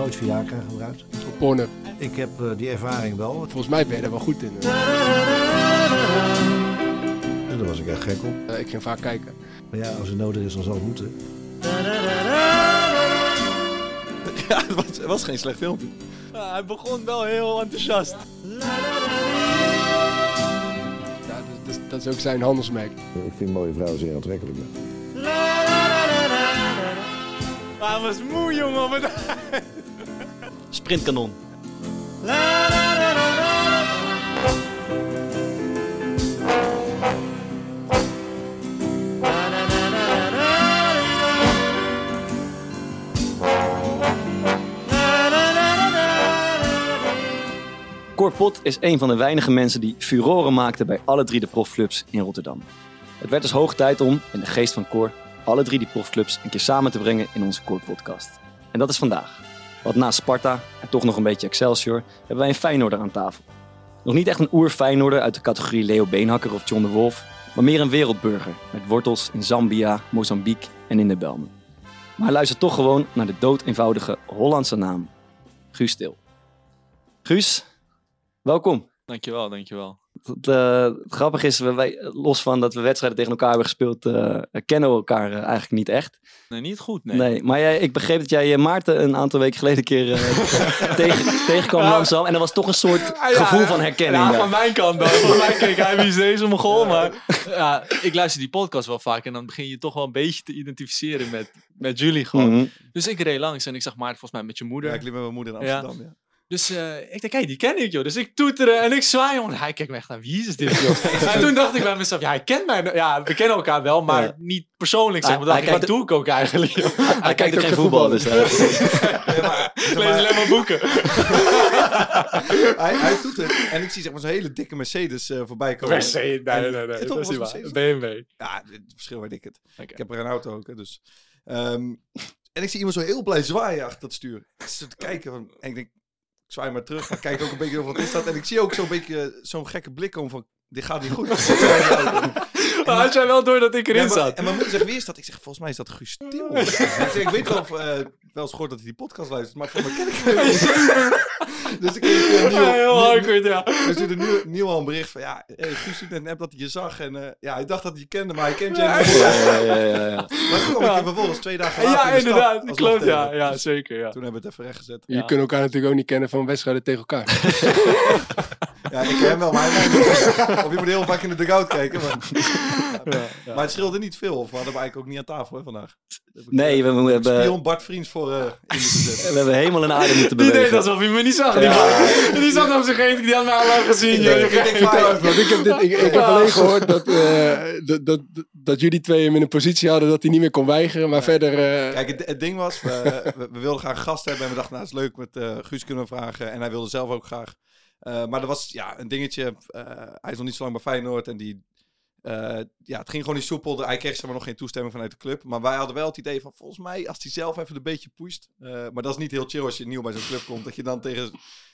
nooit Viagra gebruikt. Op Pornhub. Ik heb eh, die ervaring wel. Volgens mij ben je er wel goed in. En daar was ik echt gek op. Eh, ik ging vaak kijken. Maar ja, als het nodig is, dan zal het moeten. Ja, het was, het was geen slecht filmpje. Ja, hij begon wel heel enthousiast. Ja, dat, dat, is- dat is ook zijn handelsmerk. Ik vind mooie vrouwen zeer aantrekkelijk. Hij was moe, jongen. Op het... Sprintkanon. Cor Pot is een van de weinige mensen die furoren maakte bij alle drie de profclubs in Rotterdam. Het werd dus hoog tijd om, in de geest van Cor, alle drie die profclubs een keer samen te brengen in onze Cor podcast. En dat is vandaag. Want naast Sparta en toch nog een beetje Excelsior hebben wij een Feyenoorder aan tafel. Nog niet echt een oer-Feyenoorder uit de categorie Leo Beenhakker of John de Wolf, maar meer een wereldburger met wortels in Zambia, Mozambique en in de Belmen. Maar hij luistert toch gewoon naar de dood-eenvoudige Hollandse naam. Guus Stil. Guus, welkom. Dankjewel, dankjewel. Het, eh, het grappige is, we, wij, los van dat we wedstrijden tegen elkaar hebben gespeeld, eh, kennen we elkaar eh, eigenlijk niet echt. Nee, niet goed, nee. Nee, maar jij, ik begreep dat jij Maarten een aantal weken geleden een keer eh, tegen, tegenkwam in Ja. Amsterdam. En er was toch een soort Ah, ja, gevoel ja. van herkenning. Ja, van mijn kant dan. Van mij keek hij, wie is deze mogol? Maar ja, ik luister die podcast wel vaak en dan begin je toch wel een beetje te identificeren met, met jullie gewoon. Mhm. Dus ik reed langs en ik zag Maarten volgens mij met je moeder. Ja, ik liep met mijn moeder in Ja. Amsterdam. Ja. Dus eh, ik denk, hé, die ken ik joh. Dus ik toeteren en ik zwaai jongen. Hij kijkt me echt aan, wie is dit joh? en toen dacht ik bij mezelf, ja, hij kent mij. Ja, we kennen elkaar wel, maar Ja. niet persoonlijk zeg maar. Hij- hij ik, wat kijkt- doe ik ook eigenlijk joh? Hij kijkt ook geen voetbal, dus Ja, maar, zeg Ik lees alleen maar boeken. hij, hij en ik zie zeg maar zo'n hele dikke Mercedes eh, voorbij komen. Mercedes, nee, nee, nee, dat is niet? BMW. Ja, het verschil weet ik het. Ik heb er een auto ook, hè, dus. Ehm, en ik zie iemand zo heel blij zwaaien achter dat stuur. Ik zit te kijken van, en ik denk, zwaai maar terug. Maar kijk ook een beetje van, wat is dat? En ik zie ook zo'n beetje zo'n gekke blik komen van, dit gaat niet goed. Maar had jij wel door dat ik erin Ja, maar- zat? En mijn moeder zegt, wie is dat? Ik zeg, volgens mij is dat Guus Til. Ik zeg, ik weet wel of, eh, wel eens gehoord dat hij die podcast luistert, maar voor mij ken ik hem niet. Dus ik kreeg uh, Ja, heel awkward, ja. Er stuurde nieuw, nieuw al een bericht van, ja, hey, Guus stuurde net een app dat hij je zag. En eh, ja, hij dacht dat hij je kende, maar hij kent jij niet. ja, ja, ja, ja, ja. Maar toen kwam ik Ja. je vervolgens twee dagen later Ja, in de stad inderdaad. alsnog Klopt, ja. Ja, Dus zeker, ja. Toen hebben we het even rechtgezet. Je kunt elkaar natuurlijk ook niet kennen van wedstrijden tegen elkaar. Ja, ik ken hem wel, maar. Of je moet heel vaak in de dugout kijken. Maar, Ja, ja. maar het scheelde niet veel. Of we hadden hem eigenlijk ook niet aan tafel hè, vandaag. Nee, eh, we, we, hebben, Spion Bart Vriends voor eh in we hebben helemaal een aarde moeten Die deed bewegen. alsof hij me niet zag. Die, man. die zat op zich heen, die had mij al lang gezien. joh. Ik ik heb, dit, ik, ik heb alleen gehoord dat, eh, dat, dat, dat jullie twee hem in een positie hadden dat hij niet meer kon weigeren. Maar verder... eh, Kijk, het, het ding was, we, we, we wilden graag gast hebben. En we dachten, nou, het is leuk met eh Guus kunnen we vragen. En hij wilde zelf ook graag. Eh, maar er was ja, een dingetje. eh, hij is nog niet zo lang bij Feyenoord. En die, eh, ja, het ging gewoon niet soepel. Hij kreeg zeg maar, nog geen toestemming vanuit de club. Maar wij hadden wel het idee van, volgens mij, als hij zelf even een beetje pusht. maar dat is niet heel chill als je nieuw bij zo'n club komt. Dat je dan tegen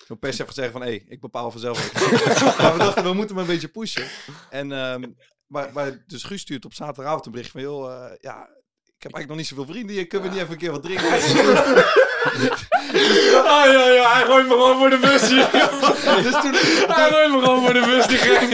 zo'n pers hebt gezegd van, hé, hey, ik bepaal vanzelf. maar we dachten, we moeten hem een beetje pushen. En, ehm, maar, maar dus Guus stuurt op zaterdagavond een bericht van, joh, eh, ja... Ik heb eigenlijk nog niet zoveel vrienden hier. Kunnen we niet even een keer wat drinken? Ah, ja, ja, hij gooit me gewoon voor de bus hier. dus toen, Hij gooit me gewoon voor de bus, die gek.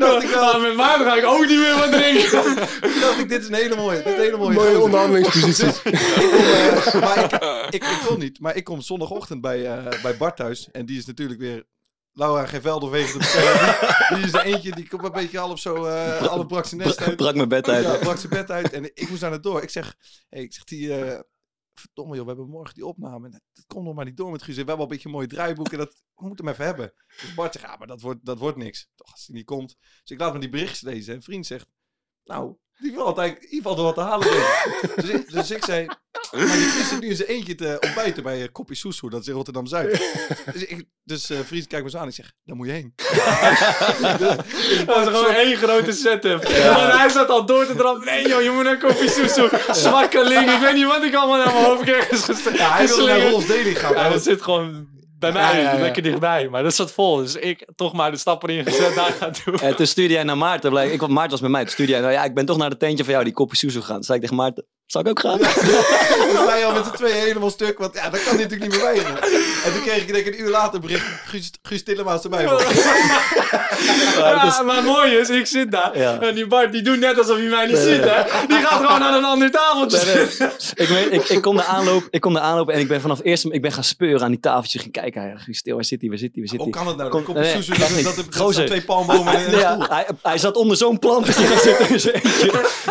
dacht ik wel. Ah, met Maarten ga ik ook niet meer wat drinken. toen dacht ik, dit is een hele mooie, dit is een hele mooie, mooie gozer. onderhandelingspositie. Ik kom, eh, maar ik, ik, ik kon niet. Maar ik kom zondagochtend bij, eh, bij Bart thuis. En die is natuurlijk weer... Laura geen velden wegen te Die, die is er eentje, die komt een beetje half zo... eh half brak zijn nest uit. Brak mijn bed uit. Ja, brak zijn bed uit. En ik moest daar naartoe. Ik zeg, hey, ik zeg die... eh, Verdomme joh, we hebben morgen die opname. En dat komt nog maar niet door met Guus. We hebben al een beetje een mooi draaiboek. En dat, we moeten hem even hebben. Dus Bart zegt, ja, maar dat wordt, dat wordt niks. Toch, als hij niet komt. Dus ik laat me die berichtjes lezen. En een vriend zegt, nou, die valt eigenlijk, die valt er wat te halen. dus, ik, dus ik zei, maar die zit nu in zijn eentje te ontbijten bij uh, Koppie Soesoe. Dat is in Rotterdam-Zuid. dus ik, dus eh, vriend kijkt me zo aan. Ik zeg, daar moet je heen. Dat is gewoon één grote setup. Hij zat al door te trappen. Nee joh, je moet naar Koffie Soesoe. Zwakkeling, ik weet niet wat ik allemaal naar mijn hoofd kreeg. Ja, hij wilde naar Rolf Daily gaan. Ja, dat zit gewoon bij mij, Ja, lekker dichtbij. Maar dat zat vol. Dus ik toch maar de stap erin gezet, daar gaan doen. En toen stuurde jij naar Maarten. Blijk, ik, Maarten was met mij. Toen stuurde jij, nou ja, ik ben toch naar de tentje van jou, die kopje soesoe gegaan. Toen zei ik tegen Maarten, Zou ik ook gaan? We waren al met z'n tweeën helemaal stuk, want ja, dat kan hij natuurlijk niet meer weigeren. En toen kreeg ik denk ik een uur later een bericht, Guus, Guus erbij. voor. Maar dat is- Ja, maar mooi is, ik zit daar. Ja. En die Bart, die doet net alsof hij mij niet ziet, hè. Die gaat gewoon aan een ander tafeltje zitten. ik, weet, ik, ik, kom de aanloop, ik kom de aanloop en ik ben vanaf eerst ik ben gaan speuren aan die tafeltjes. Gaan kijken, hij Guus, stil, waar zit hij, waar zit hij, waar zit Hoe hij? kan het nou? Kom- nee, echt dat, niet. dat, dat, dat Gozer. zijn twee palmbomen en een Ja, stoel. hij, hij zat onder zo'n plant dus in zijn.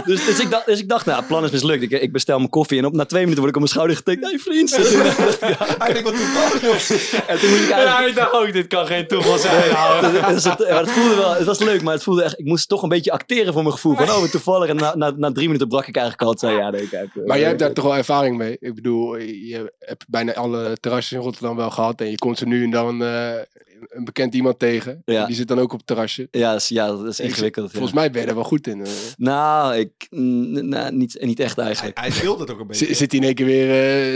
Dus, dus, ik dacht, dus ik dacht, nou, het plan is mislukt. Ik, ik bestel mijn koffie en op, na twee minuten word ik op mijn schouder getikt. Hey, vriend, denkt, wat toevallig joh. En toen moest ik Ja, eigenlijk... ik dacht ook, dit kan geen toeval zijn. Dus het, ja, het voelde wel, het was leuk, maar het voelde echt, ik moest toch een beetje acteren voor mijn gevoel. Van, oh, wat toevallig. En na, na, na drie minuten brak ik eigenlijk al. Zei, ja, nee, kijk. Maar jij hebt daar toch wel ervaring mee. Ik bedoel, je hebt bijna alle terrasjes in Rotterdam wel gehad. En je komt ze nu en dan eh, een bekend iemand tegen. Ja. Die zit dan ook op het terrasje. Ja, dat is, ja, dat is ingewikkeld. ja. Volgens mij ben je er wel goed in. eh. Nou, ik, mm, nou, niet, niet echt eigenlijk. hij speelt het ook een beetje. Z- Zit hij in één keer weer,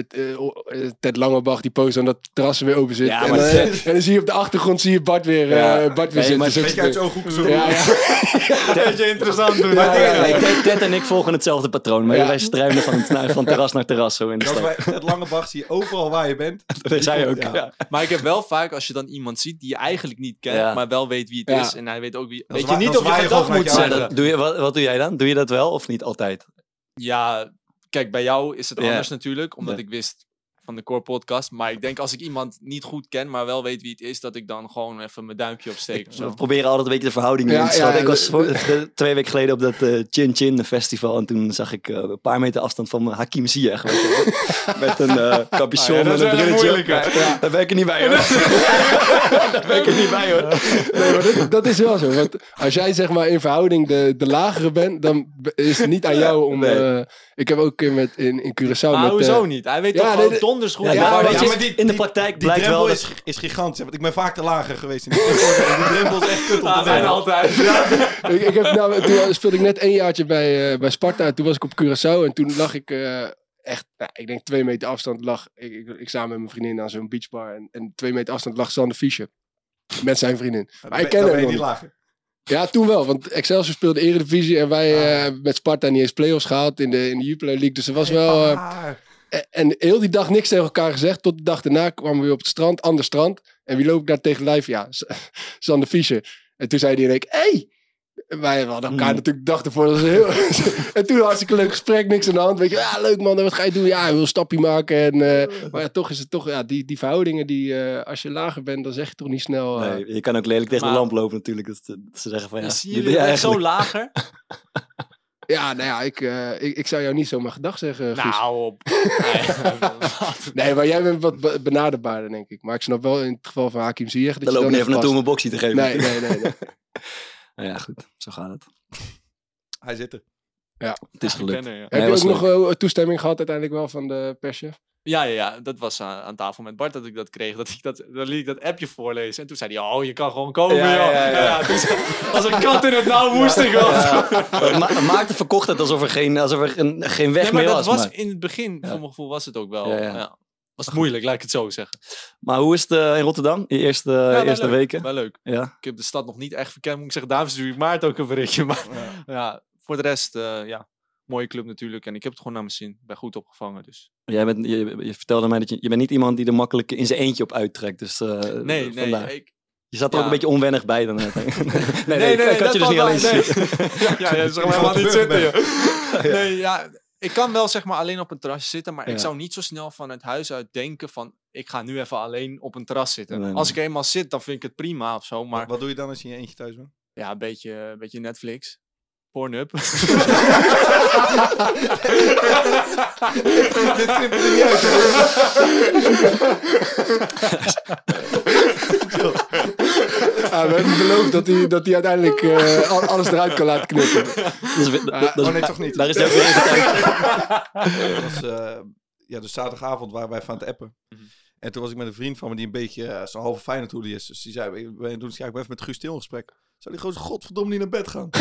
eh, Ted Langebach, die post dan dat terras weer open zit. Ja, en, maar dan, en dan zie je op de achtergrond zie je Bart weer, eh, Ja. Bart weer Nee, zitten. maar Dus uit zijn ooghoeken zo. ja, beetje interessant doen. Nee, Nee, Ted, Ted en ik volgen hetzelfde patroon. Maar Ja. wij struinen van, het- van terras naar terras zo in de Dat stad. bij het lange Bach zie je overal waar je bent. Dat hij ook. Ja. Ja. Maar ik heb wel vaak, als je dan iemand ziet die je eigenlijk niet kent, Ja. maar wel weet wie het Ja. is. En hij weet ook wie... Weet je niet of je gedag gewoon moet zeggen. dat doe je, wat, wat doe jij dan? Doe je dat wel of niet altijd? Ja, kijk, bij jou is het Ja. anders natuurlijk, omdat Ja. ik wist van de Core Podcast. Maar ik denk als ik iemand niet goed ken, maar wel weet wie het is, dat ik dan gewoon even mijn duimpje opsteek of We proberen altijd een beetje de verhouding Ja, in te ja, ik was de- twee weken geleden op dat eh, Chin Chin festival. En toen zag ik eh, een paar meter afstand van me Hakim Ziyech. Met een eh capuchon Ah, en een brilletje. Daar ben ik er niet bij hoor. Daar ben ik er niet bij hoor. Nee, maar dat, dat is wel zo. Want als jij zeg maar in verhouding de, de lagere bent, dan is het niet aan jou om... Nee. eh, ik heb ook een keer met, in, in Curaçao Maar met... hoezo eh, niet? Hij weet ja, toch gewoon donders goed. Ja, ja, maar is. je, in de praktijk die blijkt wel drempel dat- is, is gigantisch. Want ik ben vaak te lager geweest in die. Die drempel is echt kut om te Ah, altijd. ik, ik heb, nou, toen speelde ik net één jaartje bij, eh, bij Sparta. En toen was ik op Curaçao. En toen lag ik eh, echt, nou, ik denk twee meter afstand lag. Ik, ik, ik samen met mijn vriendin aan zo'n beachbar. En, en twee meter afstand lag Sander Fischer. Met zijn vriendin. Maar ik ken hem niet lager. Ja, toen wel. Want Excelsior speelde Eredivisie. En wij eh, met Sparta niet eens play-offs gehaald in de, in de Jupiler League. Dus er was wel... Ah, en- heel die dag niks tegen elkaar gezegd. Tot de dag daarna kwamen we weer op het strand, ander strand. En wie loop ik daar tegen lijf? Ja, Sander Fischer. En toen zei hij in één hey! Wij hadden elkaar Hmm. natuurlijk de dag ervoor. Dat was heel... en toen hartstikke leuk gesprek, niks aan de hand. Weet je, ja, leuk man, wat ga je doen? Ja, wil een stapje maken. En, eh, maar ja, toch is het toch, ja, die, die verhoudingen, die, eh, als je lager bent, dan zeg je toch niet snel... eh, Nee, je kan ook lelijk tegen Maar- de lamp lopen natuurlijk. Dat, ze- zeggen van ja, Zie je ben jij echt zo lager? Ja, nou ja, ik, eh, ik, ik zou jou niet zomaar gedag zeggen, Guus. Nou, op. Nee. Maar jij bent wat be- benaderbaarder, denk ik. Maar ik snap wel in het geval van Hakim Ziyech... dat Dan loop je even naartoe om een boxie te geven. Nee, nee, nee. nee. Nou ja, goed. Zo gaat het. Hij zit er. Het is gelukt. ja. Heb je ook nog eh, toestemming gehad uiteindelijk wel van de perschef? Ja, ja, ja, dat was aan, aan tafel met Bart dat ik dat kreeg. Dat ik dat, dan liet ik dat appje voorlezen. En toen zei hij, oh, je kan gewoon komen, Ja, joh. ja, ja. dus als een kat in het nauw moest ik wel. Ma Maarten verkocht het alsof er geen, alsof er geen, geen weg Nee, maar meer dat was. maar, in het begin, voor mijn gevoel, was het ook wel. Ja. Was het moeilijk, laat ik het zo zeggen. maar hoe is het eh, in Rotterdam? Je eerste, wel eerste leuk, weken? Wel leuk. Ja. Ik heb de stad nog niet echt verkend. Moet ik zeggen, daarom stuur ik Maarten ook een berichtje. Maar ja, voor de rest, eh, ja, mooie club natuurlijk. En ik heb het gewoon naar mijn zin. Ik ben goed opgevangen, dus. Jij bent, je, je vertelde mij dat je, je bent niet iemand die er makkelijk in zijn eentje op uittrekt. Dus, eh, Nee, nee, vandaar. ik, Je zat er ook een beetje onwennig bij dan. net. nee, nee, ik had je dus niet alleen nee. zitten. ja, ja, ja, zeg maar helemaal van niet zitten. Nee, ja, ik kan wel zeg maar alleen op een terras zitten, maar Ja. ik zou niet zo snel vanuit huis uit denken van ik ga nu even alleen op een terras zitten. Nee, nee. Als ik eenmaal zit, dan vind ik het prima of zo, maar Wat doe je dan als je in je eentje thuis bent? ja, een beetje, een beetje Netflix. Pornhub. Dit knipt er niet uit. hoor. Ja, we hebben beloofd dat hij, dat hij uiteindelijk eh, al- alles eruit kan laten knippen. Dat- dat- dat- Oh nee, toch niet. Daar is hij ook weer even tijd. Dat was, eh, ja, dus zaterdagavond waren wij van het appen. Mhm. En toen was ik met een vriend van me die een beetje eh, zo'n halve hoodie is. Dus die zei, we doen dus, ja, ik ben even met Guus Til in gesprek. Zou die gewoon godverdomme niet naar bed gaan?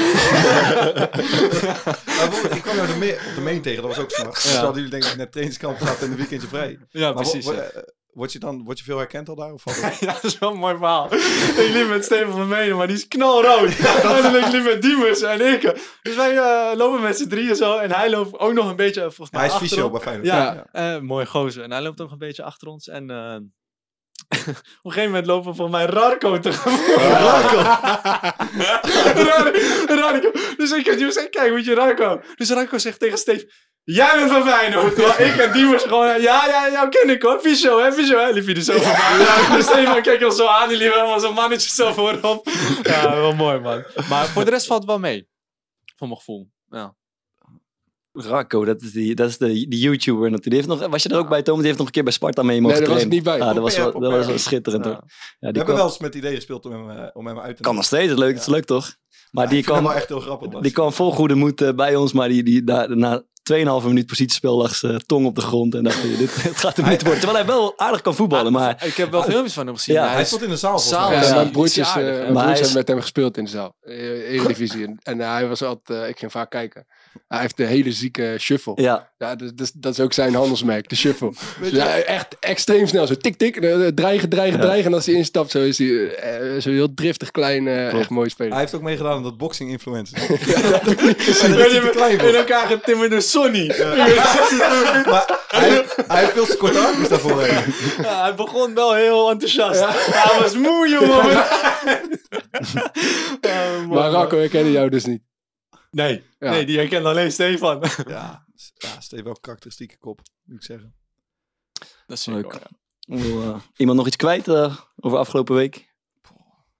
maar ik kwam jou de me- op de main tegen, dat was ook s'nachts. Ja. Terwijl jullie denk ik net trainingskamp gehad en een weekendje vrij. ja, Maar precies. ja. eh, word je dan word je veel herkend al daar? Of Ja, dat is wel een mooi verhaal. ik liep met Steven van Menen, maar die is knalrood. en ik liep met Diemers en ik. Dus wij eh, lopen met z'n drieën zo. En hij loopt ook nog een beetje, eh, volgens mij, hij is fysio bij Feyenoord. Ja, eh, mooi gozer. En hij loopt ook een beetje achter ons. En eh, op een gegeven moment lopen we volgens mij Radko tegemoet. Radko. Radko. Dus ik en Jules, kijk, moet je Radko. Dus Radko zegt tegen Steve, jij bent van Feyenoord. Terwijl ik en Diemers gewoon, ja, ja, jou ken ik hoor. Fysio, hè, fysio, hè. Liep je er zo voorbij. Dus Steven keek ons zo aan, die liep helemaal zo'n mannetje zo voorop. Ja, wel mooi man. Maar voor de rest valt het wel mee. Voor mijn gevoel. Ja. Racco, dat is, die, dat is de, die YouTuber natuurlijk. Die heeft nog, was je er ook bij, Thomas? Die heeft nog een keer bij Sparta mee mogen Nee, daar was ik niet bij. Ah, dat was wel, dat was wel schitterend Ja. hoor. Ja, We die hebben kwam, wel eens met het idee gespeeld om hem, eh, om hem uit te kan nog steeds, dat is leuk, dat is leuk toch? Maar Ja, die kwam, wel echt heel grappig. die kwam vol goede moed eh, bij ons, maar die, die, na, na 2,5 minuut positiespel lag zijn tong op de grond. En dacht, je, dit, dit gaat hem niet worden. Terwijl hij wel aardig kan voetballen, maar Ik heb wel filmpjes van hem gezien. Ja, Hij stond in de zaal. volgens Zaal, mij. Ja, Ja, mijn broertjes, eh, mijn Maar broertjes hebben met hem gespeeld in de zaal. Eh, Eredivisie. En, en hij was altijd, eh, ik ging vaak kijken. Hij heeft een hele zieke shuffle. Ja, ja, dus, dus- dat is ook zijn handelsmerk, de shuffle. Dus ja, echt extreem snel. Zo tik, tik, eh, dreigen, dreigen, Ja. dreigen. En als hij instapt, zo is hij eh, zo heel driftig klein, echt mooi speler. Hij heeft ook meegedaan aan dat boxing influencer. Ja, in elkaar getimmerde Sonny. Maar hij, hij heeft veel te korte armpjes daarvoor. hij begon wel heel enthousiast. Hij was moe, jongen. Ja, mooi, Maar Racco, ik kende jou dus niet. Nee, Ja. nee, die herkent alleen Stefan. Ja, ja Steve wel een karakteristieke kop, moet ik zeggen. Dat is Leuk. eh, iemand nog iets kwijt eh, over afgelopen week?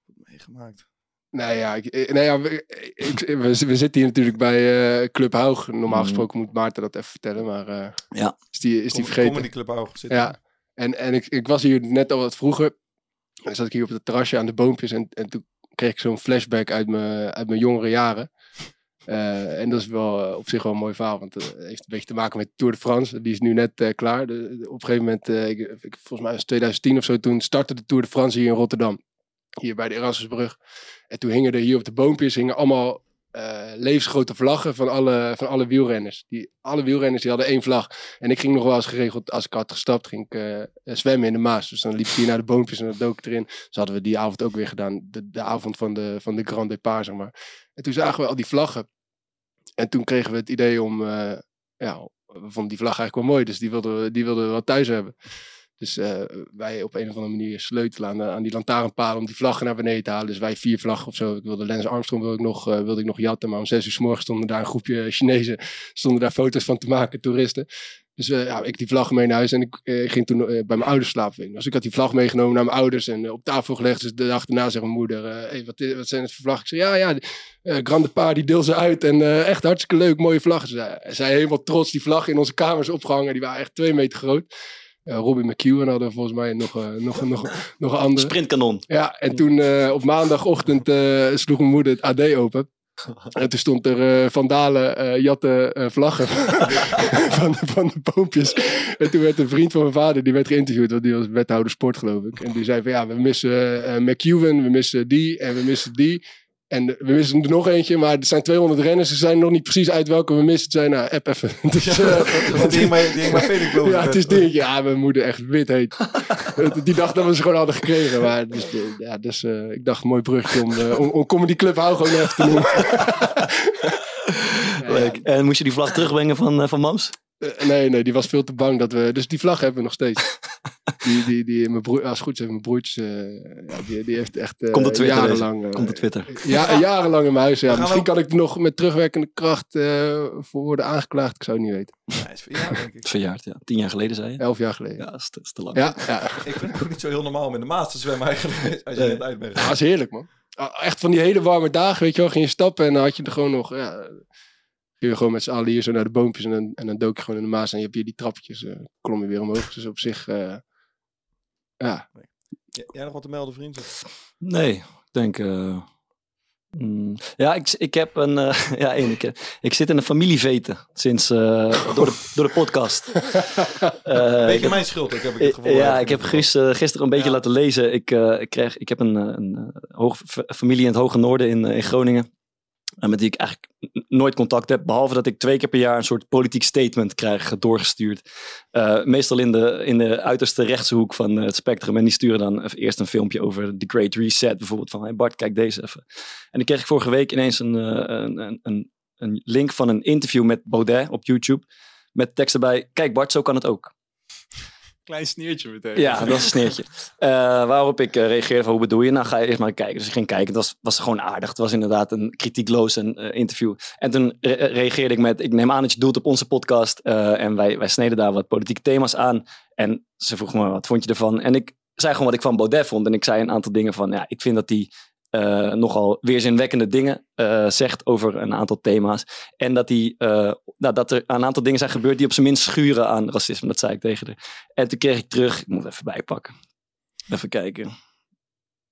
Meegemaakt. Nee, ja, ik, nee, ja we, ik, we, we zitten hier natuurlijk bij eh, Club Haug. Normaal Mhm. gesproken moet Maarten dat even vertellen, maar eh, Ja. is die, is die Kom- vergeten? Comedy Club Haug zit Ja, en, en ik, ik was hier net al wat vroeger. Dan zat ik hier op het terrasje aan de boompjes en, en toen kreeg ik zo'n flashback uit mijn, uit mijn jongere jaren. Eh, en dat is wel eh, op zich wel een mooi verhaal, want het heeft een beetje te maken met Tour de France. Die is nu net eh, klaar. Op een gegeven moment, eh, ik, volgens mij was het 2010 of zo, toen startte de Tour de France hier in Rotterdam. Hier bij de Erasmusbrug. En toen hingen er hier op de boompjes hingen allemaal eh, levensgrote vlaggen van alle, van alle wielrenners. Die, alle wielrenners die hadden één vlag. En ik ging nog wel eens geregeld, als ik had gestapt, ging ik eh, eh, zwemmen in de Maas. Dus dan liep ik hier naar de boompjes en dan dook ik erin. Dus hadden we die avond ook weer gedaan. De, de avond van de, van de Grand Départ, zeg maar. En toen zagen we al die vlaggen. En toen kregen we het idee om, eh, ja, we vonden die vlag eigenlijk wel mooi. Dus die wilden we, die wilden we wel thuis hebben. Dus eh, wij op een of andere manier sleutelen aan, die lantaarnpalen om die vlaggen naar beneden te halen. Dus wij vier vlaggen of zo. Ik wilde Lance Armstrong wilde ik nog, eh, wilde ik nog jatten. Maar om zes uur s morgens stonden daar een groepje Chinezen. Stonden daar foto's van te maken, toeristen. Dus ja, ik die vlag mee naar huis en ik eh, ging toen eh, bij mijn ouders slapen. Dus ik had die vlag meegenomen naar mijn ouders en op tafel gelegd. Dus de dag daarna zegt mijn moeder, hey, wat, wat zijn het voor vlaggen? Ik zei, ja, ja, Grande Paar, die deel ze uit. En echt hartstikke leuk, mooie vlaggen. Ze zij helemaal trots die vlaggen in onze kamers opgehangen. Die waren echt twee meter groot. Robin McEwen hadden we volgens mij nog, nog, nog, nog een andere. Sprintkanon. Ja, en toen op maandagochtend sloeg mijn moeder het AD open. En toen stond er eh vandalen, eh jatten eh, vlaggen van, van de boompjes. En toen werd een vriend van mijn vader, die werd geïnterviewd, want die was wethouder sport geloof ik. En die zei van ja, we missen McEwen, we missen die en we missen die. En we missen er nog eentje, maar er zijn 200 renners. Ze zijn nog niet precies uit welke we missen. Zijn nou, app even. Dus, eh, die ging bij, die ging bij Felix boven. ja, het is dingetje. Ja, mijn moeder echt wit heet. Die dacht dat we ze gewoon hadden gekregen. Maar dus, eh, ja, dus eh, ik dacht, mooi brugje om, eh, om, om Comedy Club Hou gewoon even te noemen. Ja, Leuk. En moest je die vlag terugbrengen van, eh, van Mams? eh, nee, nee, die was veel te bang dat we... Dus die vlag hebben we nog steeds. Die, die, die, mijn broer, als het goed is, heeft mijn broertje... eh, die, die heeft echt eh, Komt op Twitter, deze. jarenlang... eh, Komt op Twitter. Ja, jarenlang in mijn huis. Ja. Misschien kan ik er nog met terugwerkende kracht eh, voor worden aangeklaagd. Ik zou het niet weten. Ja, hij is verjaard, denk ik. Verjaard, ja. Tien jaar geleden zei je. Elf jaar geleden. Ja, dat is, te- is te lang. Ja, ja. Ik vind het ook niet zo heel normaal om in de Maas te zwemmen eigenlijk. Als je Nee. uit bent Ja, dat is heerlijk, man. Ah, Echt van die hele warme dagen, weet je wel. Ging je stappen en dan had je er gewoon nog... Ja, ging je gewoon met z'n allen hier zo naar de boompjes en dan, en dan dook je gewoon in de Maas en je hebt hier die trappetjes. eh klom je weer omhoog. Dus op zich... eh, ja, Jij nog wat te melden, vriend? Nee, ik denk... eh, mm, ja, ik, ik heb een... eh, ja, één keer. Ik zit in een familieveten sinds... eh, door, de, door de podcast. Eh, Beetje ik- mijn schuld, ook, heb ik het Eh, gevoel. Ja, ik heb Guus eh, gisteren een beetje Ja. laten lezen. Ik, eh, ik, kreeg, ik heb een, eh, een, eh, hoog, familie in het Hoge Noorden in, eh, in Groningen. En met die ik eigenlijk nooit contact heb. Behalve dat ik twee keer per jaar een soort politiek statement krijg eh, doorgestuurd. Eh, meestal in de, in de uiterste rechtse hoek van eh, het spectrum. En die sturen dan even eerst een filmpje over The Great Reset. Bijvoorbeeld van, hey Bart, kijk deze even. En dan kreeg ik vorige week ineens een, een, een, een, een link van een interview met Baudet op YouTube. Met tekst erbij, kijk Bart, zo kan het ook. Klein sneertje meteen. Ja, dat is een sneertje. Eh, waarop ik eh, reageerde van, hoe bedoel je? Nou, ga je eerst maar kijken. Dus ik ging kijken. Het was, was gewoon aardig. Het was inderdaad een kritiekloos eh, interview. En toen re- reageerde ik met, ik neem aan dat je doelt op onze podcast. En wij, wij sneden daar wat politieke thema's aan. En ze vroeg me, wat vond je ervan? En ik zei gewoon wat ik van Baudet vond. En ik zei een aantal dingen van, ja, ik vind dat hij eh, nogal weerzinwekkende dingen eh, zegt over een aantal thema's. En dat, hij, eh, nou, dat er een aantal dingen zijn gebeurd die op zijn minst schuren aan racisme. Dat zei ik tegen haar. En toen kreeg ik terug, ik moet even bijpakken. Even kijken.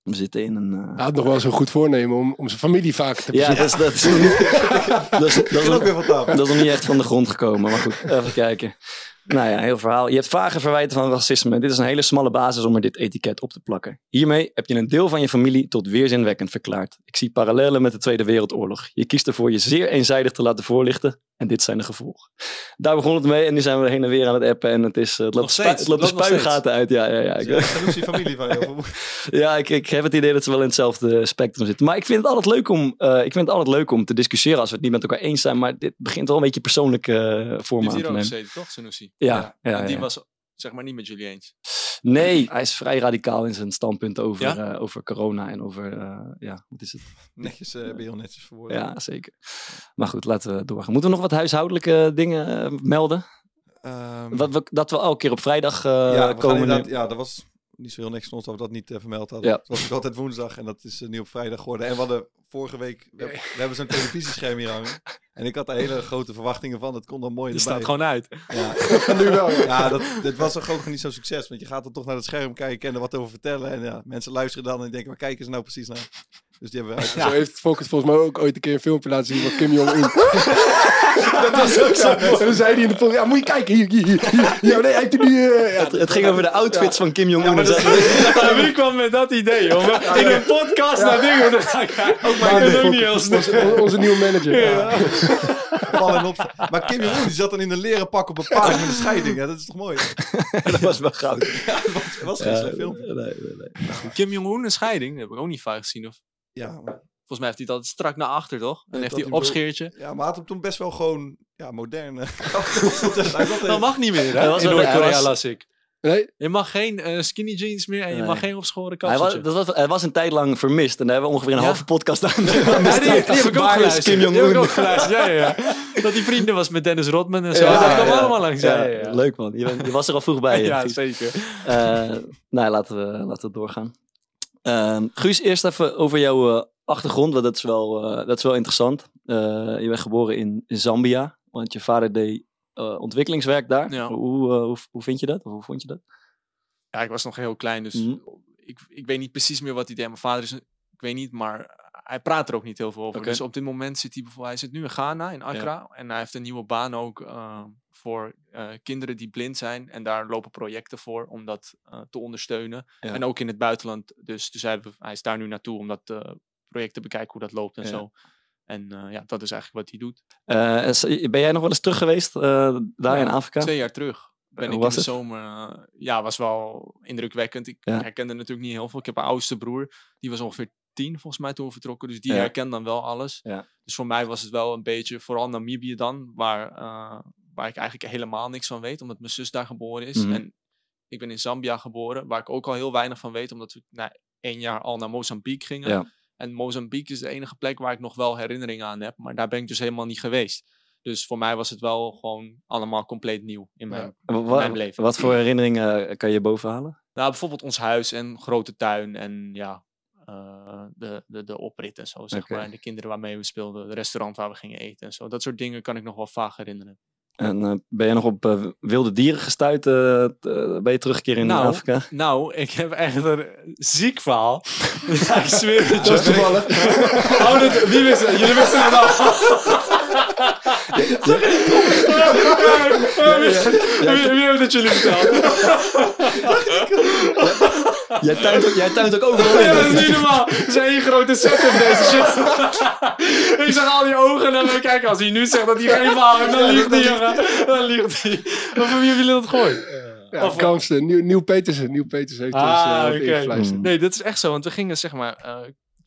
We zitten in een... eh, Hij had nog wel zo'n goed voornemen om, om zijn familie vaker te ja, bezoeken. dat is, dat, is, dat, is, dat, is, Ik ook weer van tafel. dat is nog niet echt van de grond gekomen. Maar goed, even kijken. Nou ja, heel verhaal. Je hebt vage verwijten van racisme. Dit is een hele smalle basis om er dit etiket op te plakken. Hiermee heb je een deel van je familie tot weerzinwekkend verklaard. Ik zie parallellen met de Tweede Wereldoorlog. Je kiest ervoor je zeer eenzijdig te laten voorlichten. En dit zijn de gevolgen. Daar begon het mee en nu zijn we heen en weer aan het appen. En het, is, het loopt, spu- het loopt de spuigaten uit. Ja, ja, ja. Ik, is familie van je. ja, ik, ik heb het idee dat ze wel in hetzelfde spectrum zitten. Maar ik vind het altijd leuk om, eh, ik vind het altijd leuk om te discussiëren als we het niet met elkaar eens zijn. Maar dit begint wel een beetje persoonlijk eh Die vorm aan hier te ook nemen. gezeten, toch, Sanusi? Ja, ja, die ja. was zeg maar niet met jullie eens. Nee, hij is vrij radicaal in zijn standpunt over, Ja? eh, over corona en over, eh, ja, wat is het? Netjes, eh ben je heel netjes verwoord. Ja, zeker. Maar goed, laten we doorgaan. Moeten we nog wat huishoudelijke dingen eh, melden? Ehm, Wat we, dat we elke keer op vrijdag eh, ja, we gaan komen ja, dat was niet zo heel niks van ons dat we dat niet eh, vermeld hadden. Ja. Het was altijd woensdag en dat is eh, nu op vrijdag geworden. En we hadden vorige week, we, hebben- we hebben zo'n televisiescherm hier hangen. En ik had daar hele grote verwachtingen van. Het kon dan mooi erbij. staat gewoon uit. Ja, nu wel, ja. ja dat, dit was toch ook niet zo'n succes. Want je gaat dan toch naar het scherm kijken en er wat over vertellen. En ja, mensen luisteren dan en denken, waar kijken ze nou precies naar? Dus die hebben we uit. Zo heeft Focus volgens mij ook ooit een keer een filmpje laten zien van Kim Jong-un. dat was ook zo. En dan zei hij in de podcast, ja moet je kijken, hier, hier, hier. Ja, nee, hij heeft er nu... eh, ja, Het, het ging over de outfits van Kim Jong-un. Ja, dat- wie kwam met dat idee, jongen? In een podcast naar dingen. Dan ga ik ook maar niet heel snel. onze, onze nieuwe manager. Opstaan. Maar Kim Jong-un die zat dan in een leren pak op een paard met een scheiding. Ja, dat is toch mooi? dat was wel goud. Ja, het was, het was geen Ja, slecht filmpje. nee, nee, nee. Kim Jong-un, een scheiding. Dat heb ik ook niet vaak gezien. Of, Ja, maar, volgens mij heeft hij dat strak naar achter, toch? En heeft hij opscheertje. ja, maar had hem toen best wel gewoon ja, modern. eh, had Dat mag niet meer, hè? was In Noord-Korea las ik. Nee? Je mag geen eh, skinny jeans meer en je Nee. mag geen opschoren Hij was, dat was, hij was een tijd lang vermist. En daar hebben we ongeveer een Ja? halve podcast aan. Ja, die, die heb ik ook Waar is geluisterd. Kim Die heb ik Jong-un? ook geluisterd, ja, ja, ja. Dat hij vrienden was met Dennis Rodman en zo. Ja, dat kwam ja. allemaal langs. Ja, Ja, ja, ja. Leuk man. Je, was er al vroeg bij. Ja, zeker. Eh, nou, laten we, laten we doorgaan. Ehm, Guus, eerst even over jouw eh, achtergrond, want dat is wel, eh, dat is wel interessant. Eh, je bent geboren in, Zambia, want je vader deed ontwikkelingswerk daar. Ja. Hoe, hoe, hoe vind je dat? Of hoe vond je dat? Ja, ik was nog heel klein, dus Mhm. ik, ik weet niet precies meer wat hij deed. Mijn vader is, ik weet niet, maar hij praat er ook niet heel veel over. Dus op dit moment zit hij bijvoorbeeld, hij zit nu in Ghana, in Accra. En hij heeft een nieuwe baan ook eh, voor eh, kinderen die blind zijn. En daar lopen projecten voor om dat eh, te ondersteunen. Ja. En ook in het buitenland. Dus, dus hij, hij is daar nu naartoe om dat project te bekijken hoe dat loopt en Ja. zo. En ja, dat is eigenlijk wat hij doet. Ben jij nog wel eens terug geweest daar Ja, in Afrika? Twee jaar terug. Ben ik was in de het? zomer. ja, was wel indrukwekkend. Ik Ja. herkende natuurlijk niet heel veel. Ik heb een oudste broer. Die was ongeveer tien volgens mij toen we vertrokken. Dus die Ja. herkent dan wel alles. Ja. Dus voor mij was het wel een beetje, vooral Namibië dan, waar, eh, waar ik eigenlijk helemaal niks van weet. Omdat mijn zus daar geboren is. Mhm. En ik ben in Zambia geboren. Waar ik ook al heel weinig van weet. Omdat we na één jaar al naar Mozambique gingen. Ja. En Mozambique is de enige plek waar ik nog wel herinneringen aan heb. Maar daar ben ik dus helemaal niet geweest. Dus voor mij was het wel gewoon allemaal compleet nieuw in mijn, in mijn leven. Wat voor herinneringen kan je bovenhalen? Nou, bijvoorbeeld ons huis en grote tuin en ja, eh, de, de, de oprit en zo, zeg maar. En de kinderen waarmee we speelden, de restaurant waar we gingen eten en zo. Dat soort dingen kan ik nog wel vaag herinneren. En eh, ben je nog op eh, wilde dieren gestuurd? eh, ben je teruggekeerd in Nou, Afrika? Nou, ik heb echt een ziek verhaal. ja, ik zweer het je. toevallig. Oh, wie wist het? Jullie wisten het al. Wie wie heeft het jullie verteld? Jij tuint, ook- jij tuint ook overal Ja, dat is niet normaal. Het is één grote setup deze shit. ik zag al die ogen naar me kijken. Als hij nu zegt dat hij geen verhaal heeft, dan liegt hij. Dan liegt hij. Maar van wie hebben jullie dat gehoord? Ja, Of- Kamsten, Nieuw, Nieuw Petersen. Nieuw Petersen heeft ons Ah, oké. ingefluisterd. Mm. Nee, dat is echt zo. Want we gingen zeg maar eh,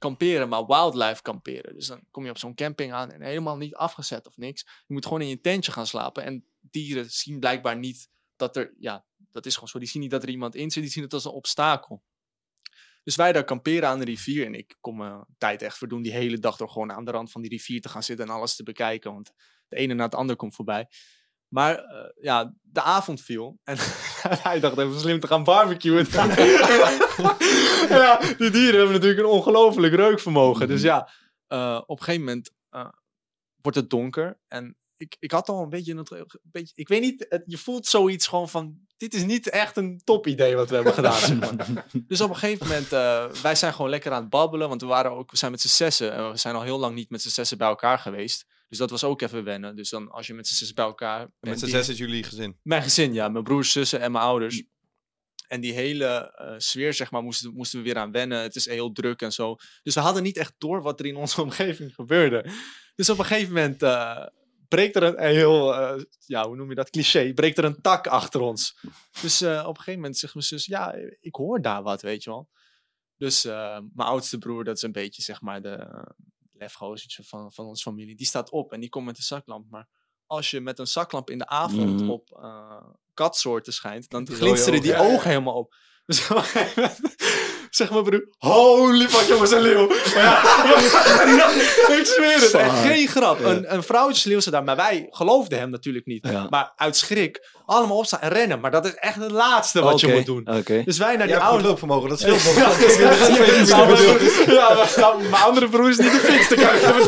kamperen, maar wildlife kamperen. Dus dan kom je op zo'n camping aan en helemaal niet afgezet of niks. Je moet gewoon in je tentje gaan slapen. En dieren zien blijkbaar niet dat er, ja, dat is gewoon zo. Die zien niet dat er iemand in zit, die zien het als een obstakel. Dus wij daar kamperen aan de rivier. En ik kom mijn tijd echt verdoen die hele dag door gewoon aan de rand van die rivier te gaan zitten en alles te bekijken. Want de ene na het ander komt voorbij. Maar eh, ja, de avond viel. En hij dacht even slim te gaan barbecuen. ja, die dieren hebben natuurlijk een ongelooflijk reukvermogen. Dus ja, eh, op een gegeven moment eh, wordt het donker. En ik, ik had al een beetje, een, beetje... Ik weet niet, het- je voelt zoiets gewoon van... Dit is niet echt een top idee wat we hebben gedaan. zeg maar. Dus op een gegeven moment, eh, wij zijn gewoon lekker aan het babbelen. Want we, waren ook, we zijn met z'n zessen. en we zijn al heel lang niet met z'n zessen bij elkaar geweest. Dus dat was ook even wennen. Dus dan als je met z'n zessen bij elkaar. Met z'n zes is jullie gezin. mijn gezin, ja. Mijn broers, zussen en mijn ouders. En die hele eh, sfeer, zeg maar, moesten, moesten we weer aan wennen. Het is heel druk en zo. Dus we hadden niet echt door wat er in onze omgeving gebeurde. Dus op een gegeven moment eh, breekt er een, een heel, eh, ja, hoe noem je dat, cliché, breekt er een tak achter ons. Dus op een gegeven moment zegt mijn zus, ja, ik hoor daar wat, weet je wel. Dus mijn oudste broer, dat is een beetje, zeg maar, de lefgozertje van, van onze familie. Die staat op en die komt met een zaklamp. Maar als je met een zaklamp in de avond Mhm. op eh, katsoorten schijnt, dan glinsteren die ogen. ogen helemaal op. Dus op een gegeven moment zeg mijn broer, holy fuck jongens, een leeuw. Ja, ik zweer het, echt geen grap. Een, een vrouwtjesleeuw zat daar, maar wij geloofden hem natuurlijk niet. Ja. Maar uit schrik, allemaal opstaan en rennen. Maar dat is echt het laatste wat je moet doen. Dus wij naar die oude... loopvermogen, dat scheelt nog. Ja, maar- maar- mijn andere broer is niet de fitste krijgen.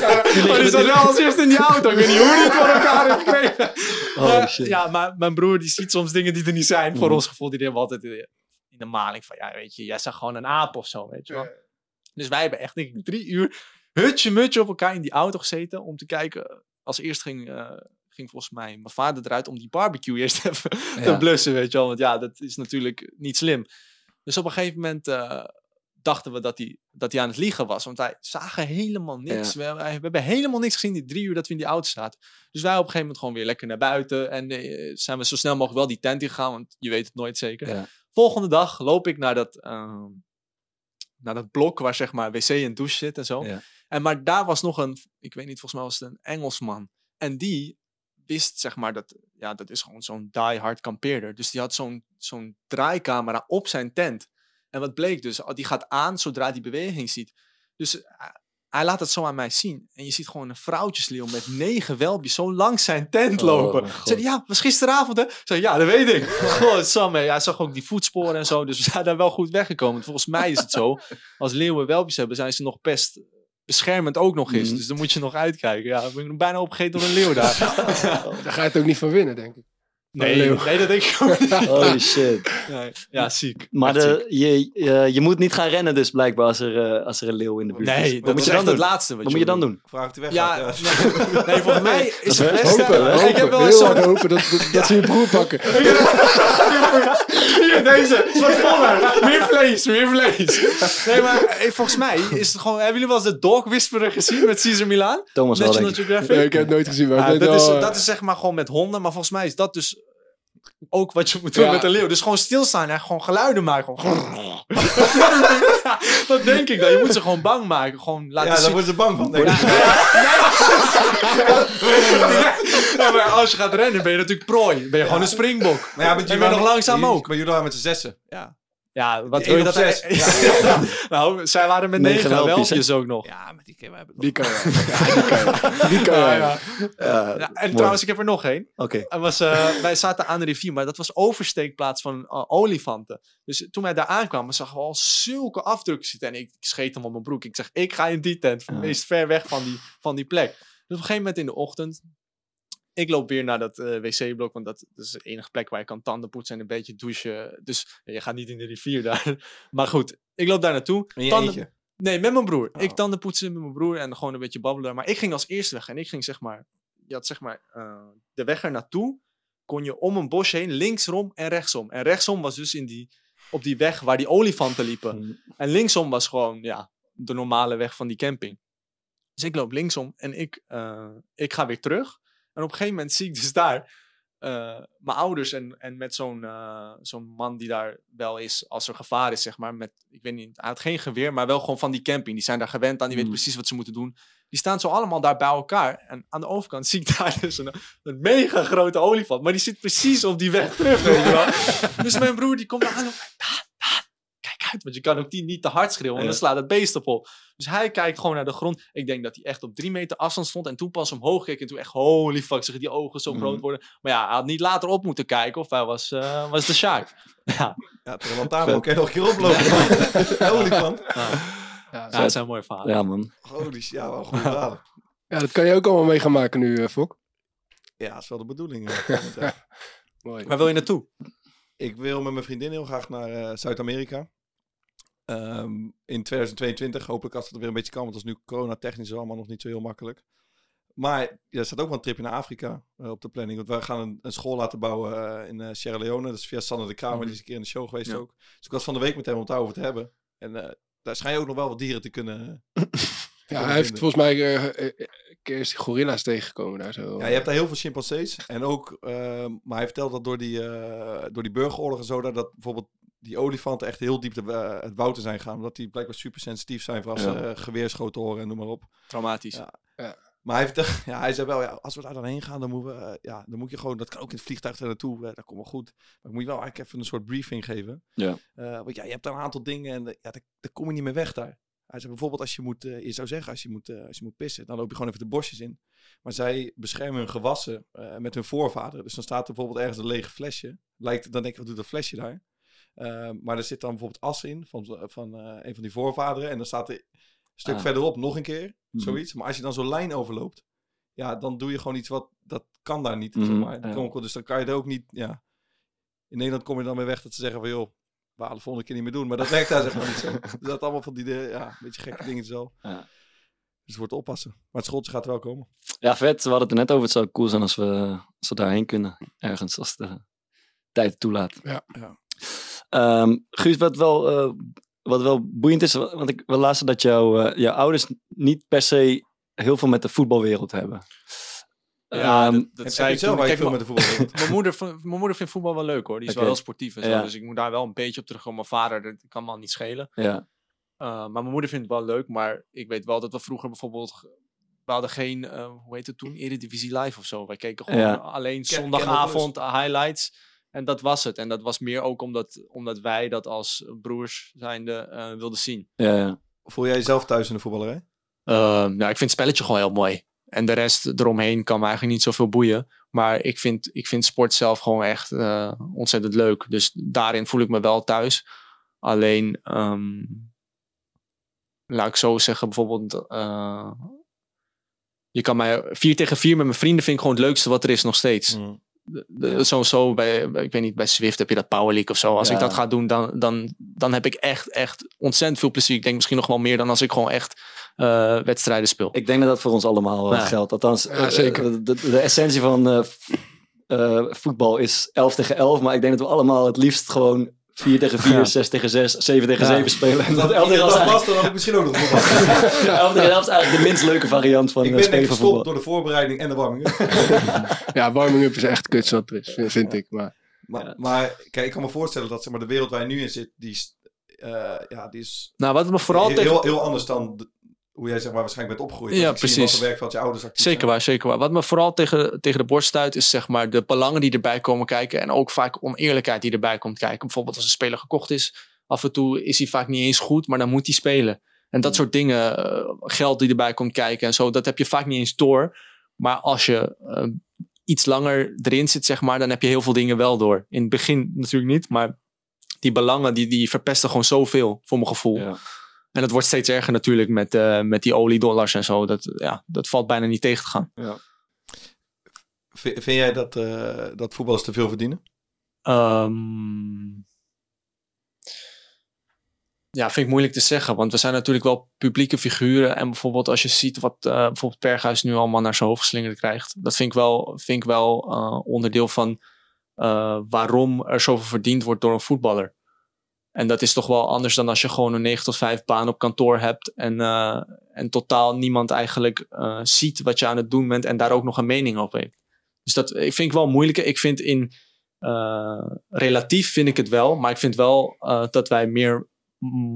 Maar die zat wel als eerste in die auto. Ik weet niet hoe die het voor elkaar heeft gekregen. Oh, Maar, shit. ja, maar mijn broer die ziet soms dingen die er niet zijn. Voor Mhm. ons gevoel, die hebben we altijd in de maling van, ja, weet je, jij zag gewoon een aap of zo, weet je wel. Dus wij hebben echt, denk ik, drie uur hutje mutje op elkaar in die auto gezeten om te kijken. Als eerst ging, eh, ging volgens mij mijn vader eruit om die barbecue eerst even te blussen, weet je wel. Want ja, dat is natuurlijk niet slim. Dus op een gegeven moment eh, dachten we dat hij, dat hij aan het liegen was. Want wij zagen helemaal niks. We hebben helemaal niks gezien die drie uur dat we in die auto zaten. Dus wij op een gegeven moment gewoon weer lekker naar buiten. En eh, zijn we zo snel mogelijk wel die tent ingegaan, want je weet het nooit zeker. Ja. Volgende dag loop ik naar dat, ehm, naar dat blok waar zeg maar wc en douche zit en zo. Ja. En maar daar was nog een, ik weet niet, volgens mij was het een Engelsman. En die wist zeg maar dat, ja, dat is gewoon zo'n die-hard kampeerder. Dus die had zo'n zo'n draaicamera op zijn tent. En wat bleek dus, die gaat aan zodra die beweging ziet. Dus eh, hij laat het zo aan mij zien. En je ziet gewoon een vrouwtjesleeuw met negen welpjes zo langs zijn tent Oh, lopen. God. Zei, ja, was gisteravond hè? Zei, ja, dat weet ik. God, Sam, hè. hij zag ook die voetsporen en zo. Dus we zijn daar wel goed weggekomen. Volgens mij is het zo, als leeuwen welpjes hebben, zijn ze nog best beschermend ook nog eens. Mhm. Dus dan moet je nog uitkijken. Ja, ik ben bijna opgegeten door een leeuw daar. Daar ga je het ook niet van winnen, denk ik. Nee, nee, dat denk ik ook niet. Holy shit. Nee, ja, ziek. Maar je, je, je moet niet gaan rennen dus blijkbaar als er, eh, als er een leeuw in de buurt is. Nee, dat moet is je dan echt het doen? laatste wat, Wat moet je dan doen? Vraag hij weg Ja, gaat, nee, nee, volgens mij is het. Hopen, ik heb wel eens zo'n... hopen dat, dat, dat ze je broer pakken. Hier, deze. wat voller. Meer vlees, meer vlees. Nee, maar eh, volgens mij is het gewoon... Hebben jullie wel eens de Dog Whisperer gezien met Caesar Milan? Thomas wel, ik. Geographic? Nee, ik heb het nooit gezien. Ja, weet dat, is, eh, dat is zeg maar gewoon met honden, maar volgens mij is dat dus ook wat je moet doen Ja. met een leeuw. Dus gewoon stilstaan en gewoon geluiden maken. Gewoon. dat denk ik dan. Je moet ze gewoon bang maken. Gewoon laten Ja, daar worden ze bang van, denk ik. Ja, maar als je gaat rennen ben je natuurlijk prooi. Ben je gewoon een springbok. Maar ja, En ben je nog langzaam ook. Maar jullie waren met z'n zessen. Ja. Ja, wat wil je dat... op zes. Ja. nou, zij waren met Negen negen welpjes, ook nog. Ja, met die we Die kan je. Ja, die kan je. Die kan Ja, en mooi. trouwens, ik heb er nog één. Oké. Was, eh, wij zaten aan de rivier, maar dat was oversteekplaats van eh, olifanten. Dus toen wij daar aankwamen, zagen we al zulke afdrukken zitten. En ik, ik scheet hem op mijn broek. Ik zeg, ik ga in die tent, meest ver weg van die, van die plek. Dus op een gegeven moment in de ochtend, ik loop weer naar dat eh, wc-blok, want dat, dat is de enige plek waar je kan tanden poetsen en een beetje douchen. Dus je gaat niet in de rivier daar. Maar goed, ik loop daar naartoe. Tanden-. Nee, met mijn broer. Oh. Ik tanden poetsen met mijn broer en gewoon een beetje babbelen. Maar ik ging als eerste weg en ik ging zeg maar je had zeg maar eh, de weg er naartoe, kon je om een bos heen, linksom en rechtsom. En rechtsom was dus in die, op die weg waar die olifanten liepen. En linksom was gewoon, ja, de normale weg van die camping. Dus ik loop linksom en ik, eh, ik ga weer terug. En op een gegeven moment zie ik dus daar eh, mijn ouders en, en met zo'n eh, zo'n man die daar wel is als er gevaar is, zeg maar. Met, ik weet niet, hij had geen geweer, maar wel gewoon van die camping. Die zijn daar gewend aan, die weten Mm. precies wat ze moeten doen. Die staan zo allemaal daar bij elkaar. En aan de overkant zie ik daar dus een, een mega grote olifant. Maar die zit precies op die weg terug, weet je wel. Dus mijn broer die komt daar aan. en zegt, "Daan, Daan, Kijk uit, want je kan ook die niet te hard schreeuwen. Want dan slaat het beest op op. Dus hij kijkt gewoon naar de grond. Ik denk dat hij echt op drie meter afstand stond. En toen pas omhoog keek. En toen echt, holy fuck, zeg die ogen zo groot worden. Maar ja, hij had niet later op moeten kijken. Of hij was, eh, was de shark. Ja, Ja, een lantaarn je nog een keer oplopen. Olifant. Ja, ja dat zijn mooie verhalen. Ja, man. Holy shit, ja, wel goed verhalen. ja, dat kan je ook allemaal mee gaan maken nu, eh, Fok. Ja, dat is wel de bedoeling. Ja. Mooi. Waar wil je naartoe? Ik wil met mijn vriendin heel graag naar eh, Zuid-Amerika. Ehm, in 2022, hopelijk als het weer een beetje kan, want dat is nu corona-technisch allemaal nog niet zo heel makkelijk. Maar ja, er staat ook wel een tripje naar Afrika eh, op de planning. Want we gaan een, een school laten bouwen eh, in eh, Sierra Leone. Dat is via Sander de Kramer, die is een keer in de show geweest Ja. ook. Dus ik was van de week met hem om het daarover te hebben. En daar schijn je ook nog wel wat dieren te kunnen... Ja, hij heeft volgens mij die gorilla's tegengekomen daar zo. Ja, je hebt daar heel veel chimpansees. En ook, maar hij vertelt dat door die, door die burgeroorlog en zo, dat, dat bijvoorbeeld die olifanten echt heel diep de, eh, het woud in zijn gegaan. Omdat die blijkbaar super sensitief zijn voor als ze Ja. eh, geweerschoten horen en noem maar op. Traumatisch. Ja. Maar hij, vertelt, ja, hij zei wel, ja, als we daar dan heen gaan, dan, moeten we, eh, ja, dan moet je gewoon, dat kan ook in het vliegtuig daar naartoe, dat komt wel goed. Maar ik moet je wel eigenlijk even een soort briefing geven. Ja. Eh, want ja, je hebt daar een aantal dingen en ja, daar, daar kom je niet meer weg daar. Hij zei bijvoorbeeld als je moet, eh, je zou zeggen als je moet, als je moet pissen, dan loop je gewoon even de bosjes in. Maar zij beschermen hun gewassen eh, met hun voorvaderen. Dus dan staat er bijvoorbeeld ergens een lege flesje. Lijkt, dan denk ik, wat doet dat flesje daar? Eh, maar er zit dan bijvoorbeeld as in van, van eh, een van die voorvaderen. En dan staat er een stuk Ah. verderop nog een keer, Mhm. zoiets. Maar als je dan zo'n lijn overloopt, ja, dan doe je gewoon iets wat, dat kan daar niet. zeg Mhm, maar. Ja. kronkel, dus dan kan je er ook niet, ja. In Nederland kom je dan weer weg dat ze zeggen van, joh, we halen de volgende keer niet meer doen. Maar dat werkt daar zeg maar niet zo. Dus dat allemaal van die, ja, een beetje gekke dingetjes al. Ja. Dus het wordt oppassen. Maar het schooltje gaat er wel komen. Ja, vet. We hadden het er net over. Het zou cool zijn als we, als we daarheen kunnen. Ergens, als de tijd toelaat. Ja. Ja. Ehm, Guus, wat wel, eh, wat wel boeiend is, want ik wil laatst dat jouw, eh, jouw ouders niet per se heel veel met de voetbalwereld hebben. Ja, Ehm, dat, dat Heb zei je ik zelf Kijk, veel mijn- met de voetbal? mijn moeder, mijn moeder vindt voetbal wel leuk hoor. Die is wel heel sportief en zo. Ja. Dus ik moet daar wel een beetje op terugkomen. Mijn vader, dat kan me al niet schelen. ja. Uh, maar mijn moeder vindt het wel leuk. Maar ik weet wel dat we vroeger bijvoorbeeld... We hadden geen, eh, hoe heet het toen? Eredivisie Live of zo. Wij keken gewoon Ja. alleen zondagavond highlights. En dat was het. En dat was meer ook omdat, omdat wij dat als broers zijnde eh, wilden zien. Ja, ja. Voel jij jezelf thuis in de voetballerij? Ehm, nou, ik vind het spelletje gewoon heel mooi. En de rest eromheen kan me eigenlijk niet zoveel boeien. Maar ik vind, ik vind sport zelf gewoon echt eh, ontzettend leuk. Dus daarin voel ik me wel thuis. Alleen, ehm, laat ik zo zeggen, bijvoorbeeld... eh, je kan mij 4 tegen 4 met mijn vrienden vind ik gewoon het leukste wat er is nog steeds. Mm. De- de- Zo, zo bij, ik weet niet, bij Swift heb je dat Power League of zo. Als ik dat ga doen, dan, dan, dan heb ik echt, echt ontzettend veel plezier. Ik denk misschien nog wel meer dan als ik gewoon echt eh, wedstrijden speel. Ik denk dat dat voor ons allemaal eh, Ja. geldt. Althans, Ja, eh, zeker. De, de, de essentie van eh, eh, voetbal is 11 tegen 11. Maar ik denk dat we allemaal het liefst gewoon 4 tegen 4, Ja. 6 tegen 6, 7 tegen Ja. 7 spelen. En dat Dat 11 tegen 11 is dat eigenlijk, was, dan had ik misschien ook nog voetbal. 11 tegen 11 is eigenlijk de minst leuke variant van Ik eh, ben spelen van gestopt voetbal. door de voorbereiding en de warming. Ja, warming-up is echt kut wat er is, vind- ik. Maar Maar, Ja. maar kijk, ik kan me voorstellen dat zeg maar, de wereld waar je nu in zit, die is, eh, ja, die is Nou, wat me vooral heel, tegen... heel, heel anders dan de- hoe jij zeg maar, waarschijnlijk bent opgegroeid. Ja, zie precies. Wat voor werkveld je ouders actief Zeker zijn. waar, zeker waar. Wat me vooral tegen, tegen de borst stuit, is zeg maar de belangen die erbij komen kijken. En ook vaak oneerlijkheid die erbij komt kijken. Bijvoorbeeld als een speler gekocht is, af en toe is hij vaak niet eens goed, maar dan moet hij spelen. En dat soort dingen, eh, geld die erbij komt kijken en zo, dat heb je vaak niet eens door. Maar als je eh, iets langer erin zit, zeg maar, dan heb je heel veel dingen wel door. In het begin natuurlijk niet, maar die belangen die, die verpesten gewoon zoveel, voor mijn gevoel. Ja. En dat wordt steeds erger natuurlijk met, eh, met die oliedollars en zo. Dat, ja, dat valt bijna niet tegen te gaan. V- Vind jij dat, eh, dat voetballers te veel verdienen? Ehm, Ja, vind ik moeilijk te zeggen. Want we zijn natuurlijk wel publieke figuren. En bijvoorbeeld als je ziet wat eh, bijvoorbeeld Berghuis nu allemaal naar zijn hoofd geslingerd krijgt. Dat vind ik wel, vind ik wel onderdeel van waarom er zoveel verdiend wordt door een voetballer. En dat is toch wel anders dan als je gewoon een 9 tot 5 baan op kantoor hebt. En, eh, en totaal niemand eigenlijk eh, ziet wat je aan het doen bent. En daar ook nog een mening op heeft. Dus dat ik vind ik wel moeilijk. Ik vind in eh, relatief vind ik het wel. Maar ik vind wel dat wij meer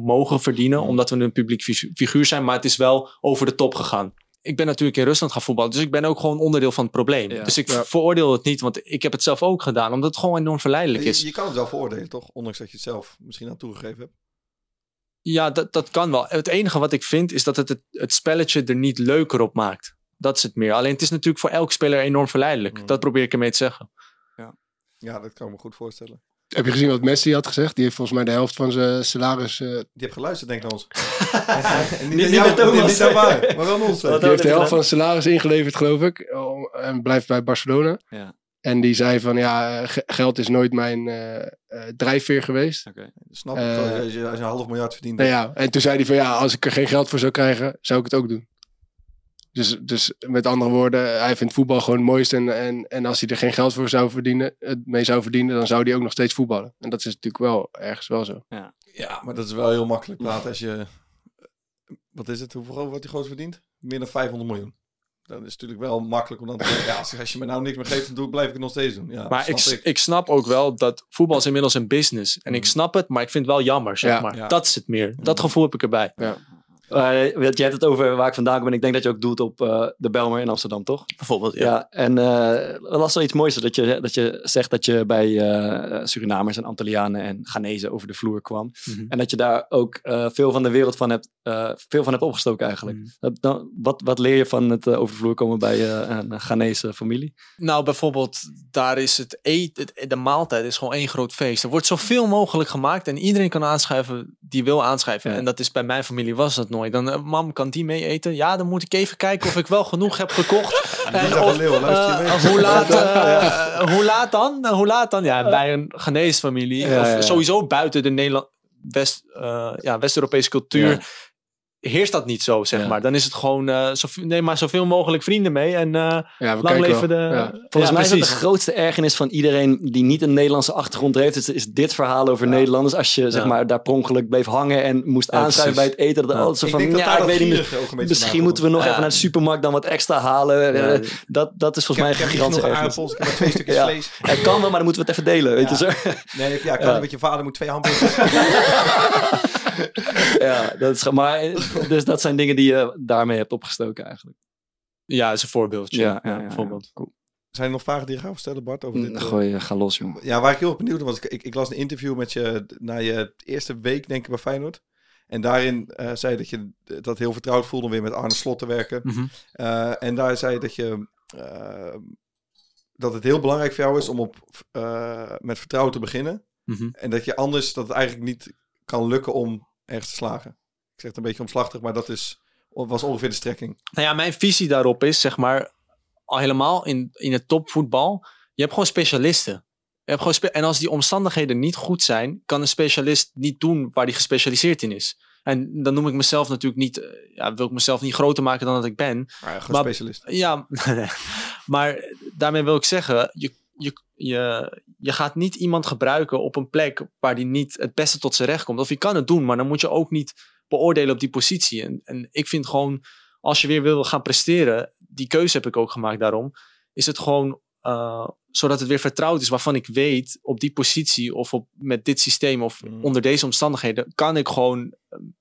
mogen verdienen. Omdat we een publiek figu- figuur zijn. Maar het is wel over de top gegaan. Ik ben natuurlijk in Rusland gaan voetballen. Dus ik ben ook gewoon onderdeel van het probleem. Ja. Dus ik Ja. veroordeel het niet. Want ik heb het zelf ook gedaan. Omdat het gewoon enorm verleidelijk is. Je, je kan het wel veroordelen, toch? Ondanks dat je het zelf misschien aan toegegeven hebt. Ja, dat, dat kan wel. Het enige wat ik vind is dat het, het het spelletje er niet leuker op maakt. Dat is het meer. Alleen het is natuurlijk voor elk speler enorm verleidelijk. Mm. Dat probeer ik ermee te zeggen. Ja, dat kan ik me goed voorstellen. Heb je gezien wat Messi had gezegd? Die heeft volgens mij de helft van zijn salaris... eh, Die heeft geluisterd, denk ik, naar ons. Niet- naar niet jou, naar Thomas. Niet waar, maar wel naar ons. Die heeft de helft van zijn salaris ingeleverd, geloof ik. En blijft bij Barcelona. Ja. En die zei van, ja, ge- geld is nooit mijn eh, eh, drijfveer geweest. Snap ik. Eh, als, je, als je een half miljard verdient. Nou ja, en toen zei hij van, ja, als ik er geen geld voor zou krijgen, zou ik het ook doen. Dus, dus met andere woorden, hij vindt voetbal gewoon het mooiste. En, en, en als hij er geen geld voor zou verdienen, het mee zou verdienen, dan zou hij ook nog steeds voetballen. En dat is natuurlijk wel ergens wel zo. Ja, maar dat is wel heel makkelijk praten als je... Wat is het? Hoeveel wordt die groot verdient? Meer dan 500 miljoen. Dat is natuurlijk wel makkelijk om dan te zeggen, ja, als, als je me nou niks meer geeft, dan doe, blijf ik het nog steeds doen. Ja, Maar ik, snap ik snap ook wel dat voetbal is inmiddels een business. En ik Mm. snap het, maar ik vind het wel jammer, zeg Ja. maar. Ja. Dat is het meer. Dat Mm. gevoel heb ik erbij. Eh, je hebt het over waar ik vandaan kom. En ik denk dat je ook doelt op eh, de Belmer in Amsterdam, toch? Bijvoorbeeld, Ja, ja. en eh dat was wel iets moois dat je, dat je zegt dat je bij eh, Surinamers en Antillianen en Ghanese over de vloer kwam. Mhm. En dat je daar ook eh, veel van de wereld van hebt, eh, veel van hebt opgestoken eigenlijk. Mhm. Dan, wat, wat leer je van het eh, over de vloer komen bij eh, een Ghanese familie? Nou, bijvoorbeeld, daar is het eten, het- de maaltijd is gewoon één groot feest. Er wordt zoveel mogelijk gemaakt en iedereen kan aanschrijven die wil aanschrijven. Ja. En dat is bij mijn familie was dat nooit. Dan, eh, mam, kan die mee eten? Ja, dan moet ik even kijken of ik wel genoeg heb gekocht. Of, eh, hoe, laat, eh, hoe laat dan? Eh, Hoe laat dan? Ja, bij een Ghanese familie. Ja, of ja, ja. sowieso buiten de Nederland, West, eh, ja, West-Europese cultuur. Ja. Heerst dat niet zo, zeg Ja. maar. Dan is het gewoon, eh zoveel, neem maar zoveel mogelijk vrienden mee. En eh, Ja, we lang leven de... Ja. Volgens Ja, mij is dat de grootste ergernis van iedereen die niet een Nederlandse achtergrond heeft. Is, is dit verhaal over Nederlanders. Als je zeg Ja. maar, daar per ongeluk bleef hangen en moest Ja, aanschuiven bij het eten. Dat Ja. altijd zo Ik van, denk dat ja, daar ik dat weet niet meer. Misschien moeten we nog Ja. even naar de supermarkt dan wat extra halen. Ja. Eh, dat, dat is volgens mij een heb, ik heb gigantische nog aardappels, ik heb twee stukjes Ja. vlees. Het kan wel, maar dan moeten we het even delen. Weet Ja. je zo? Nee, ja, kan Ja. met je vader moet twee hamburgers. ja, dat is, maar, eh, dus dat zijn dingen die je daarmee hebt opgestoken eigenlijk. Ja, dat is een voorbeeldje. Ja, ja, ja, bijvoorbeeld. Zijn er nog vragen die je gaat stellen, Bart? Over dit, eh? Gooi, ga los, jongen. Ja, waar ik heel erg benieuwd was, ik, ik, ik las een interview met je na je eerste week, denk ik, bij Feyenoord. En daarin eh, zei je dat je dat heel vertrouwd voelde om weer met Arne Slot te werken. Mhm. Eh, en daar zei je dat je eh, dat het heel belangrijk voor jou is om op, eh, met vertrouwen te beginnen. Mhm. En dat je anders dat het eigenlijk niet kan lukken om ergens te slagen. Ik zeg het een beetje omslachtig, maar dat is, was ongeveer de strekking. Nou ja, mijn visie daarop is, zeg maar, al helemaal in, in het topvoetbal, je hebt gewoon specialisten. Je hebt gewoon spe- en als die omstandigheden niet goed zijn, kan een specialist niet doen waar hij gespecialiseerd in is. En dan noem ik mezelf natuurlijk niet, eh, ja, wil ik mezelf niet groter maken dan dat ik ben. Maar ja, gewoon Maar- specialist. Ja, maar daarmee wil ik zeggen, je, je, je, je gaat niet iemand gebruiken op een plek waar die niet het beste tot zijn recht komt. Of je kan het doen, maar dan moet je ook niet beoordelen op die positie. En, en ik vind gewoon, als je weer wil gaan presteren, die keuze heb ik ook gemaakt daarom, is het gewoon eh, zodat het weer vertrouwd is waarvan ik weet op die positie of op, met dit systeem of Mm. onder deze omstandigheden kan ik gewoon eh, de,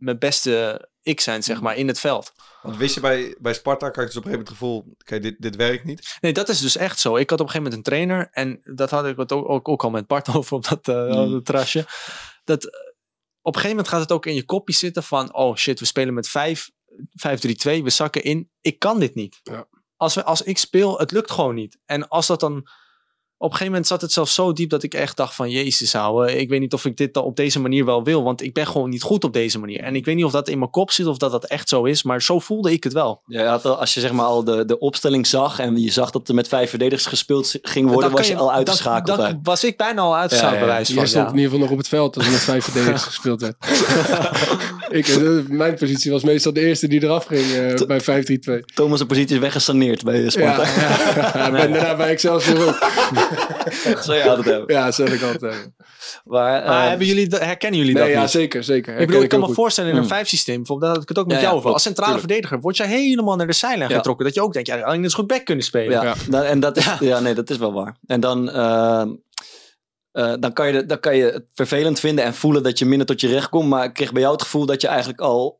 mijn beste ik zijn, zeg maar, in het veld. Want wist je bij, bij Sparta, had je dus op een gegeven moment het gevoel, kijk, dit, dit werkt niet. Nee, dat is dus echt zo. Ik had op een gegeven moment een trainer. En dat had ik het ook, ook, ook al met Bart over op dat, eh, Mm. op dat terrasje. Dat, eh, op een gegeven moment gaat het ook in je kopje zitten van... Oh shit, we spelen met 5, 5-3-2. We zakken in. Ik kan dit niet. Ja. Als, we, als ik speel, het lukt gewoon niet. En als dat dan op een gegeven moment zat het zelfs zo diep dat ik echt dacht van... Jezus ouwe, ik weet niet of ik dit dan op deze manier wel wil. Want ik ben gewoon niet goed op deze manier. En ik weet niet of dat in mijn kop zit of dat dat echt zo is. Maar zo voelde ik het wel. Ja, je had al- als je zeg maar al de, de opstelling zag en je zag dat er met vijf verdedigers gespeeld ging worden, was je al uitgeschakeld. Dan, daar. was ik bijna al uitgeschakeld Ja, ja, ja. bij wijze van. stond Ja. in ieder geval nog op het veld als er met vijf verdedigers gespeeld werd. ik, eh, mijn positie was meestal de eerste die eraf ging eh, bij 5-3-2. Thomas' positie is weggesaneerd bij Ja, Sparta. ja. Ik ben daarna bij Excelsior ook. Zo je altijd hebben. Ja, dat zeg ik altijd. Maar, Maar eh, hebben jullie, dat- herkennen jullie Nee, dat ja, niet? zeker, zeker. Ik bedoel, ik kan me goed. voorstellen in een Hmm. vijfsysteem, bijvoorbeeld, had ik het ook met Ja, jou ja, over. Als centrale tuurlijk. verdediger word jij helemaal naar de zijlijn Ja. getrokken. Dat je ook denkt, ja, alleen is goed back kunnen spelen. ja, Ja. dan- en dat is, ja. nee, dat is wel waar. En dan, eh, eh, dan, kan je, dan kan je het vervelend vinden en voelen dat je minder tot je recht komt. Maar ik kreeg bij jou het gevoel dat je eigenlijk al,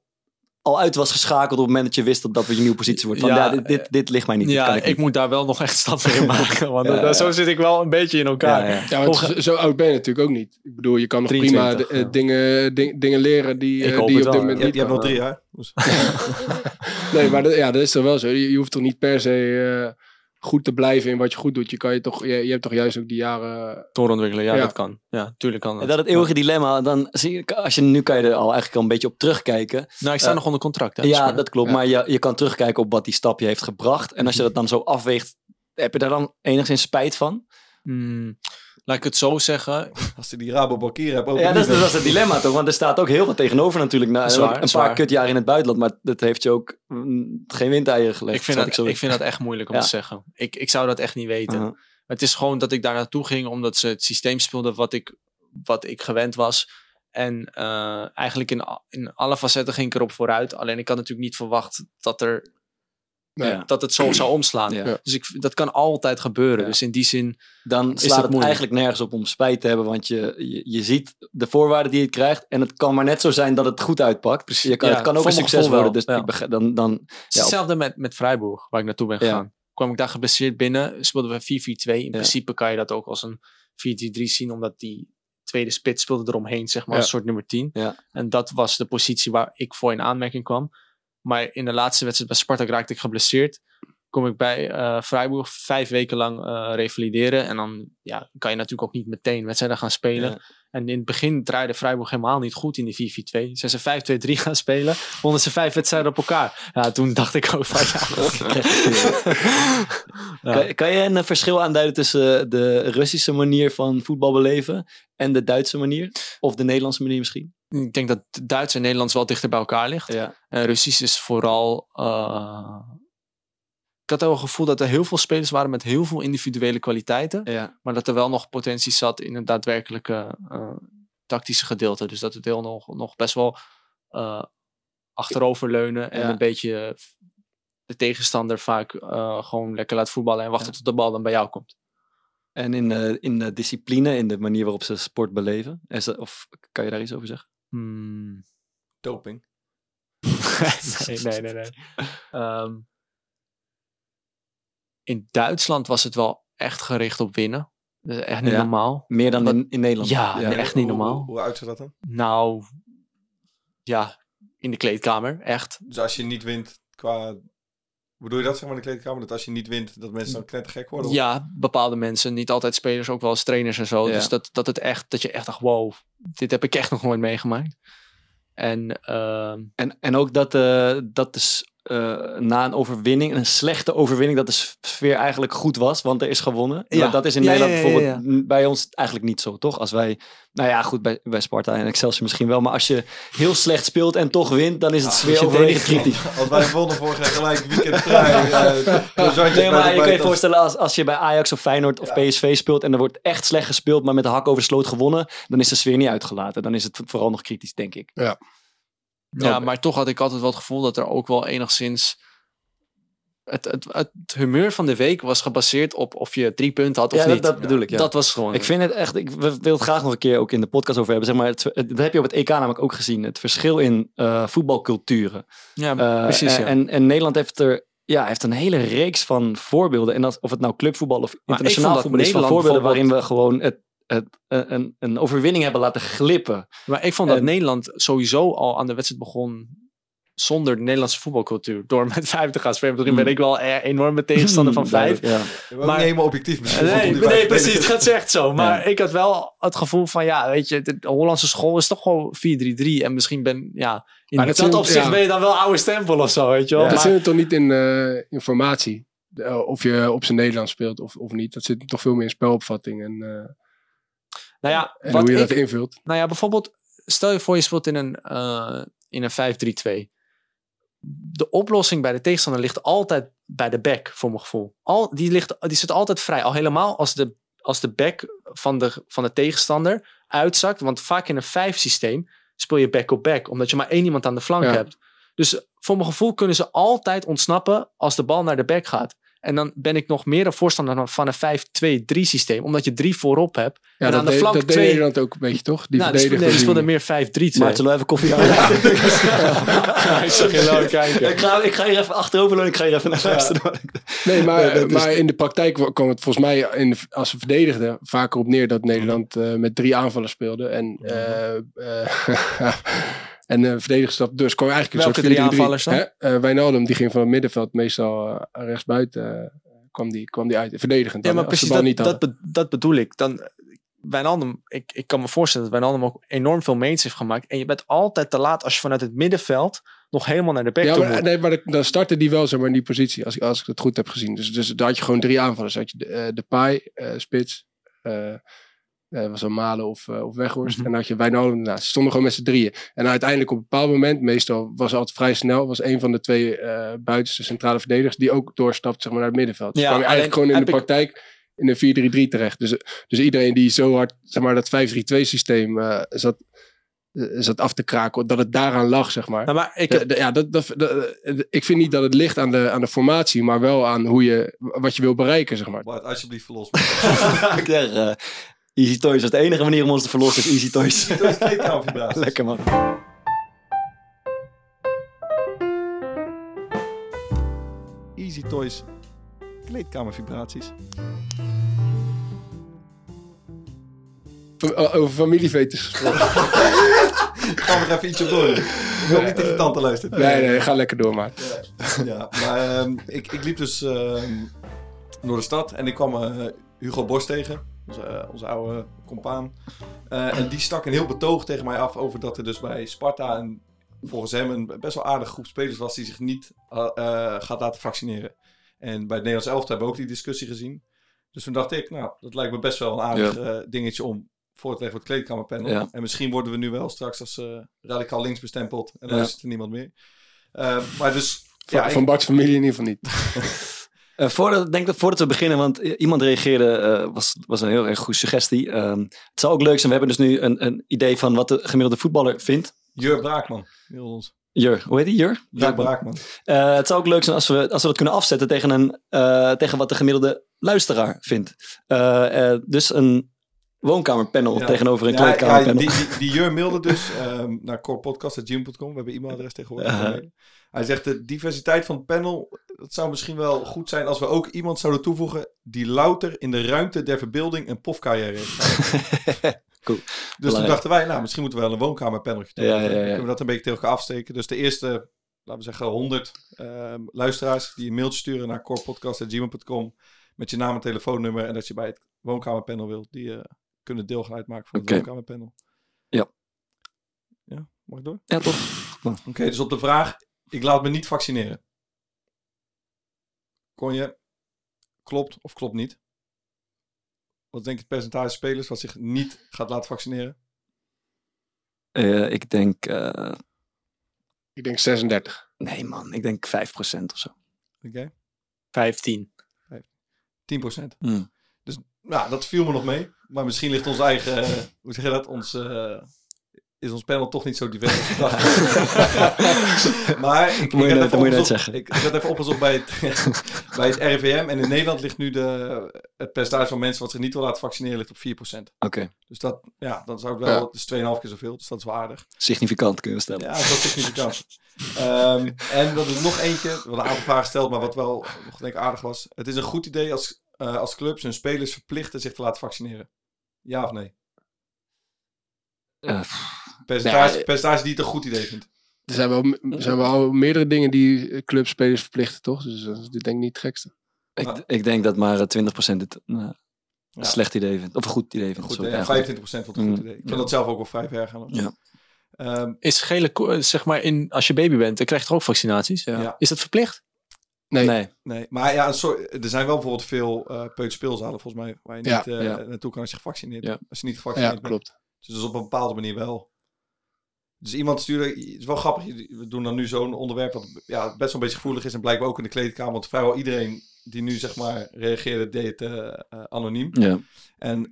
al uit was geschakeld op het moment dat je wist dat dat weer je nieuwe positie wordt. Van, ja, Ja, dit, dit, dit ligt mij niet. Ja, kan ik, moet daar wel nog echt stappen in maken. Want Ja, dat- ja. zo zit ik wel een beetje in elkaar. Ja, ja. Ja, want zo- oud ben je natuurlijk ook niet. Ik bedoel, je kan nog prima 23, de- eh, dingen, ding- dingen leren die, Ik eh, hoop die je het op dit wel, moment Je, niet je hebt nog drie jaar. Dus. Nee, maar dat, ja, dat is toch wel zo. Je, je hoeft toch niet per se eh, goed te blijven in wat je goed doet. Je, kan je, toch, je, je hebt toch juist ook die jaren... Doorontwikkelen, ja, Ja. dat kan. Ja, tuurlijk kan dat. En dat het eeuwige dilemma, dan zie je, als je, nu kan je er al eigenlijk al een beetje op terugkijken. Nou, ik sta Eh, nog onder contract. Hè, Ja, dus- dat klopt. Ja. Maar je, je kan terugkijken op wat die stap je heeft gebracht. En als je dat dan zo afweegt, heb je daar dan enigszins spijt van? Hmm, laat ik het zo zeggen. Als je die Rabo Bankier hebt, Ja, dat is, dat is het dilemma toch? Want er staat ook heel wat tegenover natuurlijk. Waar, een paar kutjaren in het buitenland, maar dat heeft je ook mm, geen windeieren gelegd. Ik vind, dat, zo ik vind dat echt moeilijk om Ja. te zeggen. Ik, ik zou dat echt niet weten. Uh-huh. Het is gewoon dat ik daar naartoe ging omdat ze het systeem speelden wat ik, wat ik gewend was. En eh, eigenlijk in, in alle facetten ging ik erop vooruit. Alleen ik had natuurlijk niet verwacht dat, er, Nee. Ja. dat het zo zou omslaan. Ja. Dus ik, dat kan altijd gebeuren. Ja. Dus in die zin, Dan slaat het moeilijk. eigenlijk nergens op om spijt te hebben. Want je, je, je ziet de voorwaarden die je krijgt. En het kan maar net zo zijn dat het goed uitpakt. Je kan, Ja, het kan ook een succes worden. Dus ja. ik begrijp- dan, dan, hetzelfde met, met Freiburg, waar ik naartoe ben Ja. gegaan. Kwam ik daar geblesseerd binnen, speelden we 4-4-2. In Ja. principe kan je dat ook als een 4-3-3 zien, omdat die tweede spits speelde eromheen, zeg maar, Ja. als een soort nummer 10. Ja. En dat was de positie waar ik voor in aanmerking kwam. Maar in de laatste wedstrijd bij Spartak raakte ik geblesseerd. Kom ik bij eh Freiburg vijf weken lang eh, revalideren. En dan ja, kan je natuurlijk ook niet meteen wedstrijden gaan spelen. Ja. En in het begin draaide Freiburg helemaal niet goed in die 4-4-2. Zijn ze 5-2-3 gaan spelen. Wonnen ze vijf wedstrijden op elkaar. Ja, toen dacht ik ook van ja. Ja. Kan, kan je een verschil aanduiden tussen de Russische manier van voetbal beleven en de Duitse manier? Of de Nederlandse manier misschien? Ik denk dat Duits en Nederlands wel dichter bij elkaar ligt. Ja. En Russisch is vooral. eh, ik had wel het gevoel dat er heel veel spelers waren met heel veel individuele kwaliteiten. ja. Maar dat er wel nog potentie zat in het daadwerkelijke eh, tactische gedeelte. Dus dat het heel nog, nog best wel eh, achteroverleunen en Ja. een beetje de tegenstander vaak eh, gewoon lekker laat voetballen en wachten tot de bal dan bij jou komt. En in, eh, in de discipline, in de manier waarop ze sport beleven? Is dat, of kan je daar iets over zeggen? Hmm. Doping. nee, nee, nee. nee. Ehm, in Duitsland was het wel echt gericht op winnen. Dat is echt niet Ja. normaal. Meer dan in, in Nederland? Ja, nee, echt niet Hoe- normaal. Hoe, hoe uitziet dat dan? Nou, ja, in de kleedkamer, echt. Dus als je niet wint qua... Hoe bedoel je dat, zeg maar, in de kleedkamer? Dat als je niet wint, dat mensen dan knettergek worden? Ja, bepaalde mensen, niet altijd spelers, ook wel eens trainers en zo. Ja. Dus dat, dat, het echt, dat je echt dacht, wow, dit heb ik echt nog nooit meegemaakt. En ehm, En, en ook dat, eh, dat dus, eh, na een overwinning, een slechte overwinning, dat de sfeer eigenlijk goed was, want er is gewonnen. Ja. Maar dat is in Ja, Nederland ja, ja, ja, bijvoorbeeld bij ons eigenlijk niet zo, toch? Als wij, nou ja, goed, bij, bij Sparta en Excelsior misschien wel, maar als je heel slecht speelt en toch wint, dan is het sfeer overwegend kritisch. Als wij wonnen vorig jaar gelijk weekend vrij. eh, zandje Nee, maar je kan je voorstellen als, als je bij Ajax of Feyenoord of PSV speelt en er wordt echt slecht gespeeld, maar met de hak over de sloot gewonnen, dan is de sfeer niet uitgelaten. Dan is het vooral nog kritisch, denk ik. ja, maar toch had ik altijd wel het gevoel dat er ook wel enigszins... Het, het, het humeur van de week was gebaseerd op of je drie punten had of Ja, dat, niet. dat bedoel ik. Ja. Dat was gewoon... Ik vind het echt, ik wil het graag nog een keer ook in de podcast over hebben. Zeg maar, het, het- dat heb je op het EK namelijk ook gezien. Het verschil in eh, voetbalculturen. ja, Eh, precies, en, ja. en, en Nederland heeft er ja, heeft een hele reeks van voorbeelden. En dat, of het nou clubvoetbal of internationaal voetbal is, van voorbeelden waarin we gewoon het, een, een overwinning hebben laten glippen. Maar ik vond dat En- Nederland sowieso al aan de wedstrijd begon zonder de Nederlandse voetbalcultuur. Door met vijf te gaan spelen. Misschien ben ik wel een enorme tegenstander van vijf. Ja. Maar- helemaal objectief misschien. Nee, nee precies. Gaat echt zo. Maar ik had wel het gevoel van, ja, weet je, de Hollandse school is toch gewoon 4-3-3. En misschien ben, ja, in Maar dat, dat zijn- opzicht ja. ben je dan wel oude stempel of zo, weet je wel. dat zit toch niet in eh, informatie. Eh, of je op zijn Nederlands speelt of, of niet. Dat zit toch veel meer in spelopvatting en, eh, nou ja, en wat hoe je ik, dat invult. Nou ja, bijvoorbeeld, stel je voor je speelt in een, eh, in een 5-3-2. De oplossing bij de tegenstander ligt altijd bij de back, voor mijn gevoel. Al, die, ligt, die zit altijd vrij. Al helemaal als de, als de back van de, van de tegenstander uitzakt. Want vaak in een 5-systeem speel je back op back. Omdat je maar één iemand aan de flank Ja. hebt. Dus voor mijn gevoel kunnen ze altijd ontsnappen als de bal naar de back gaat. En dan ben ik nog meer een voorstander van een 5-2-3 systeem. Omdat je drie voorop hebt. Ja, en dat aan de flank dat deed twee. Nederland ook een beetje, toch? Die nou, speelde, die speelde meer 5-3-2. Maar zullen we even koffie halen? Ja, ik zag je nou kijken. ik, ga, ik ga hier even achterover en ik ga hier even naar luisteren. Nee, maar, Ja, is- maar in de praktijk kwam het volgens mij, in de, als ze verdedigden, vaker op neer dat Nederland eh, met drie aanvallers speelde. En, eh eh en de verdedigers dat dus kwam eigenlijk een Welke soort drie 4-3-3. aanvallers dan? Hè? Eh, Wijnaldum, die ging van het middenveld meestal eh, rechtsbuiten. eh, kwam, die, kwam die uit, verdedigend. Ja, maar precies dat, niet dat, be- dat bedoel ik. Dan, Wijnaldum, ik, ik kan me voorstellen dat Wijnaldum ook enorm veel meets heeft gemaakt. En je bent altijd te laat als je vanuit het middenveld nog helemaal naar de back Ja, toe maar, nee, maar dan startte die wel zeg maar, in die positie, als ik, als ik het goed heb gezien. Dus, dus daar had je gewoon drie aanvallers. Had je de, eh, de Pai, eh, Spits, eh eh, was dan Malen of, eh, of Weghorst. Mhm. En dan had je Wijnaldum ernaast. Ze stonden gewoon met z'n drieën. En uiteindelijk op een bepaald moment, meestal was het altijd vrij snel, was een van de twee eh buitenste centrale verdedigers die ook doorstapt zeg maar, naar het middenveld. Dus Ja, kwam je eigenlijk gewoon in de praktijk in een 4-3-3 terecht. Dus, dus iedereen die zo hard, zeg maar, dat 5-3-2 systeem eh, zat, zat af te kraken, dat het daaraan lag, zeg maar. Nou, maar ik, De- de- ja, dat, dat, de- ik vind niet dat het ligt aan de, aan de formatie, maar wel aan hoe je, wat je wil bereiken, zeg maar. Bart, alsjeblieft verlos. eh, Easy Toys is de enige manier om ons te verlossen. is Easy Toys. Kleedkamervibraties. Lekker man. Easy Toys. Kleedkamervibraties. Over familievetes gesproken. Gaan we er even ietsje door. Ik wil niet je tante luistert. nee, nee, ga lekker door, maar. Ja, maar ehm, ik, ik liep dus ehm, door de stad en ik kwam eh, Hugo Borst tegen, onze, eh, onze oude compaan. Eh, en die stak een heel betoog tegen mij af over dat er dus bij Sparta een, volgens hem een best wel aardige groep spelers was die zich niet eh, gaat laten vaccineren. En bij het Nederlands elftal hebben we ook die discussie gezien. Dus toen dacht ik, nou, dat lijkt me best wel een aardig dingetje om voor te leggen voor het kleedkamerpanel. Ja. En misschien worden we nu wel straks als radicaal links bestempeld en Ja. luistert er niemand meer. Maar dus... Van, ja, ik- van Bart's familie in ieder geval niet. Eh, voordat, denk dat voordat we beginnen, want iemand reageerde, eh, was, was een heel erg goede suggestie. Ehm, het zou ook leuk zijn, we hebben dus nu een, een idee van wat de gemiddelde voetballer vindt. Jur Braakman. Heel ons. Jur, hoe heet die? Jur? Jur Braakman. Eh, het zou ook leuk zijn als we, als we dat kunnen afzetten tegen, een, eh, tegen wat de gemiddelde luisteraar vindt. Eh, eh, dus een woonkamerpanel Ja. tegenover een Ja, ja, kleedkamerpanel. die, die, die Jur mailde dus ehm, naar corepodcast.gym.com. We hebben e-mailadres tegenwoordig. Ja. Hij zegt de diversiteit van het panel. Het zou misschien wel goed zijn als we ook iemand zouden toevoegen. die louter in de ruimte der verbeelding een pofcarrière heeft. Cool. Dus toen dachten wij, nou misschien moeten we wel een woonkamerpaneltje doen. Ja, ja, ja. Kunnen we dat een beetje tegen elkaar afsteken. Dus de eerste, laten we zeggen, 100 ehm, luisteraars die een mailtje sturen naar corepodcast.gmail.com met je naam en telefoonnummer en dat je bij het woonkamerpanel wilt, die eh, kunnen deel gaan uitmaken van het woonkamerpanel. Ja. Ja, mag ik door? Ja, toch? Oké, dus op de vraag, ik laat me niet vaccineren. Kon je, klopt of klopt niet? Wat denk je het percentage spelers wat zich niet gaat laten vaccineren? Eh, ik denk, eh, Ik denk 36. nee man, ik denk 5% of zo. Oké, 15. 10%. Hmm. Dus nou, dat viel me nog mee. Maar misschien ligt ons eigen, eh, hoe zeg je dat, ons, eh, is ons panel toch niet zo divers maar ik, ik, Moet je moet je net opgezocht- zeggen. ik, ik had even opgezocht bij het, bij het RIVM. En in Nederland ligt nu de, het percentage van mensen wat zich niet wil laten vaccineren ligt op 4%. Oké, Dus dat, ja, dan zou ik wel, Ja. het is 2,5 keer zoveel. Dus dat is wel aardig. significant kunnen we stellen. Ja, dat is significant. Ehm en dat is nog eentje, wel een aantal vragen gesteld, maar wat wel nog denk ik aardig was. Het is een goed idee als, eh, als clubs hun spelers verplichten zich te laten vaccineren. Ja of nee? Eh, Percentage, Nee, percentage die het een goed idee vindt. er zijn wel, er zijn wel meerdere dingen die eh, clubspelers verplichten, toch? Dus dat is dit denk ik niet het gekste. Ik, ik denk dat maar eh, 20% het eh, een Ja. slecht idee vindt. Of een goed idee vindt. Goed, sorry. ja, Ja, goed. 25% wat een goed Mm. idee. Ik vind dat zelf ook wel vrij ver gaan. Ja. Ehm, Is gele zeg maar, in, als je baby bent, dan krijg je toch ook vaccinaties? Ja. Is dat verplicht? Nee. Nee. nee, maar ja, een soort, er zijn wel bijvoorbeeld veel eh peuterspeelzalen volgens mij waar je Ja, niet eh, ja. naartoe kan als je gevaccineerd Ja. Als je niet Ja, gevaccineerd bent. klopt. Dus dat is op een bepaalde manier wel. Dus iemand stuurde, het is wel grappig, we doen dan nu zo'n onderwerp wat ja, best wel een beetje gevoelig is en blijkbaar ook in de kleedkamer, want vrijwel iedereen die nu zeg maar reageerde deed het eh, eh, anoniem. Ja. En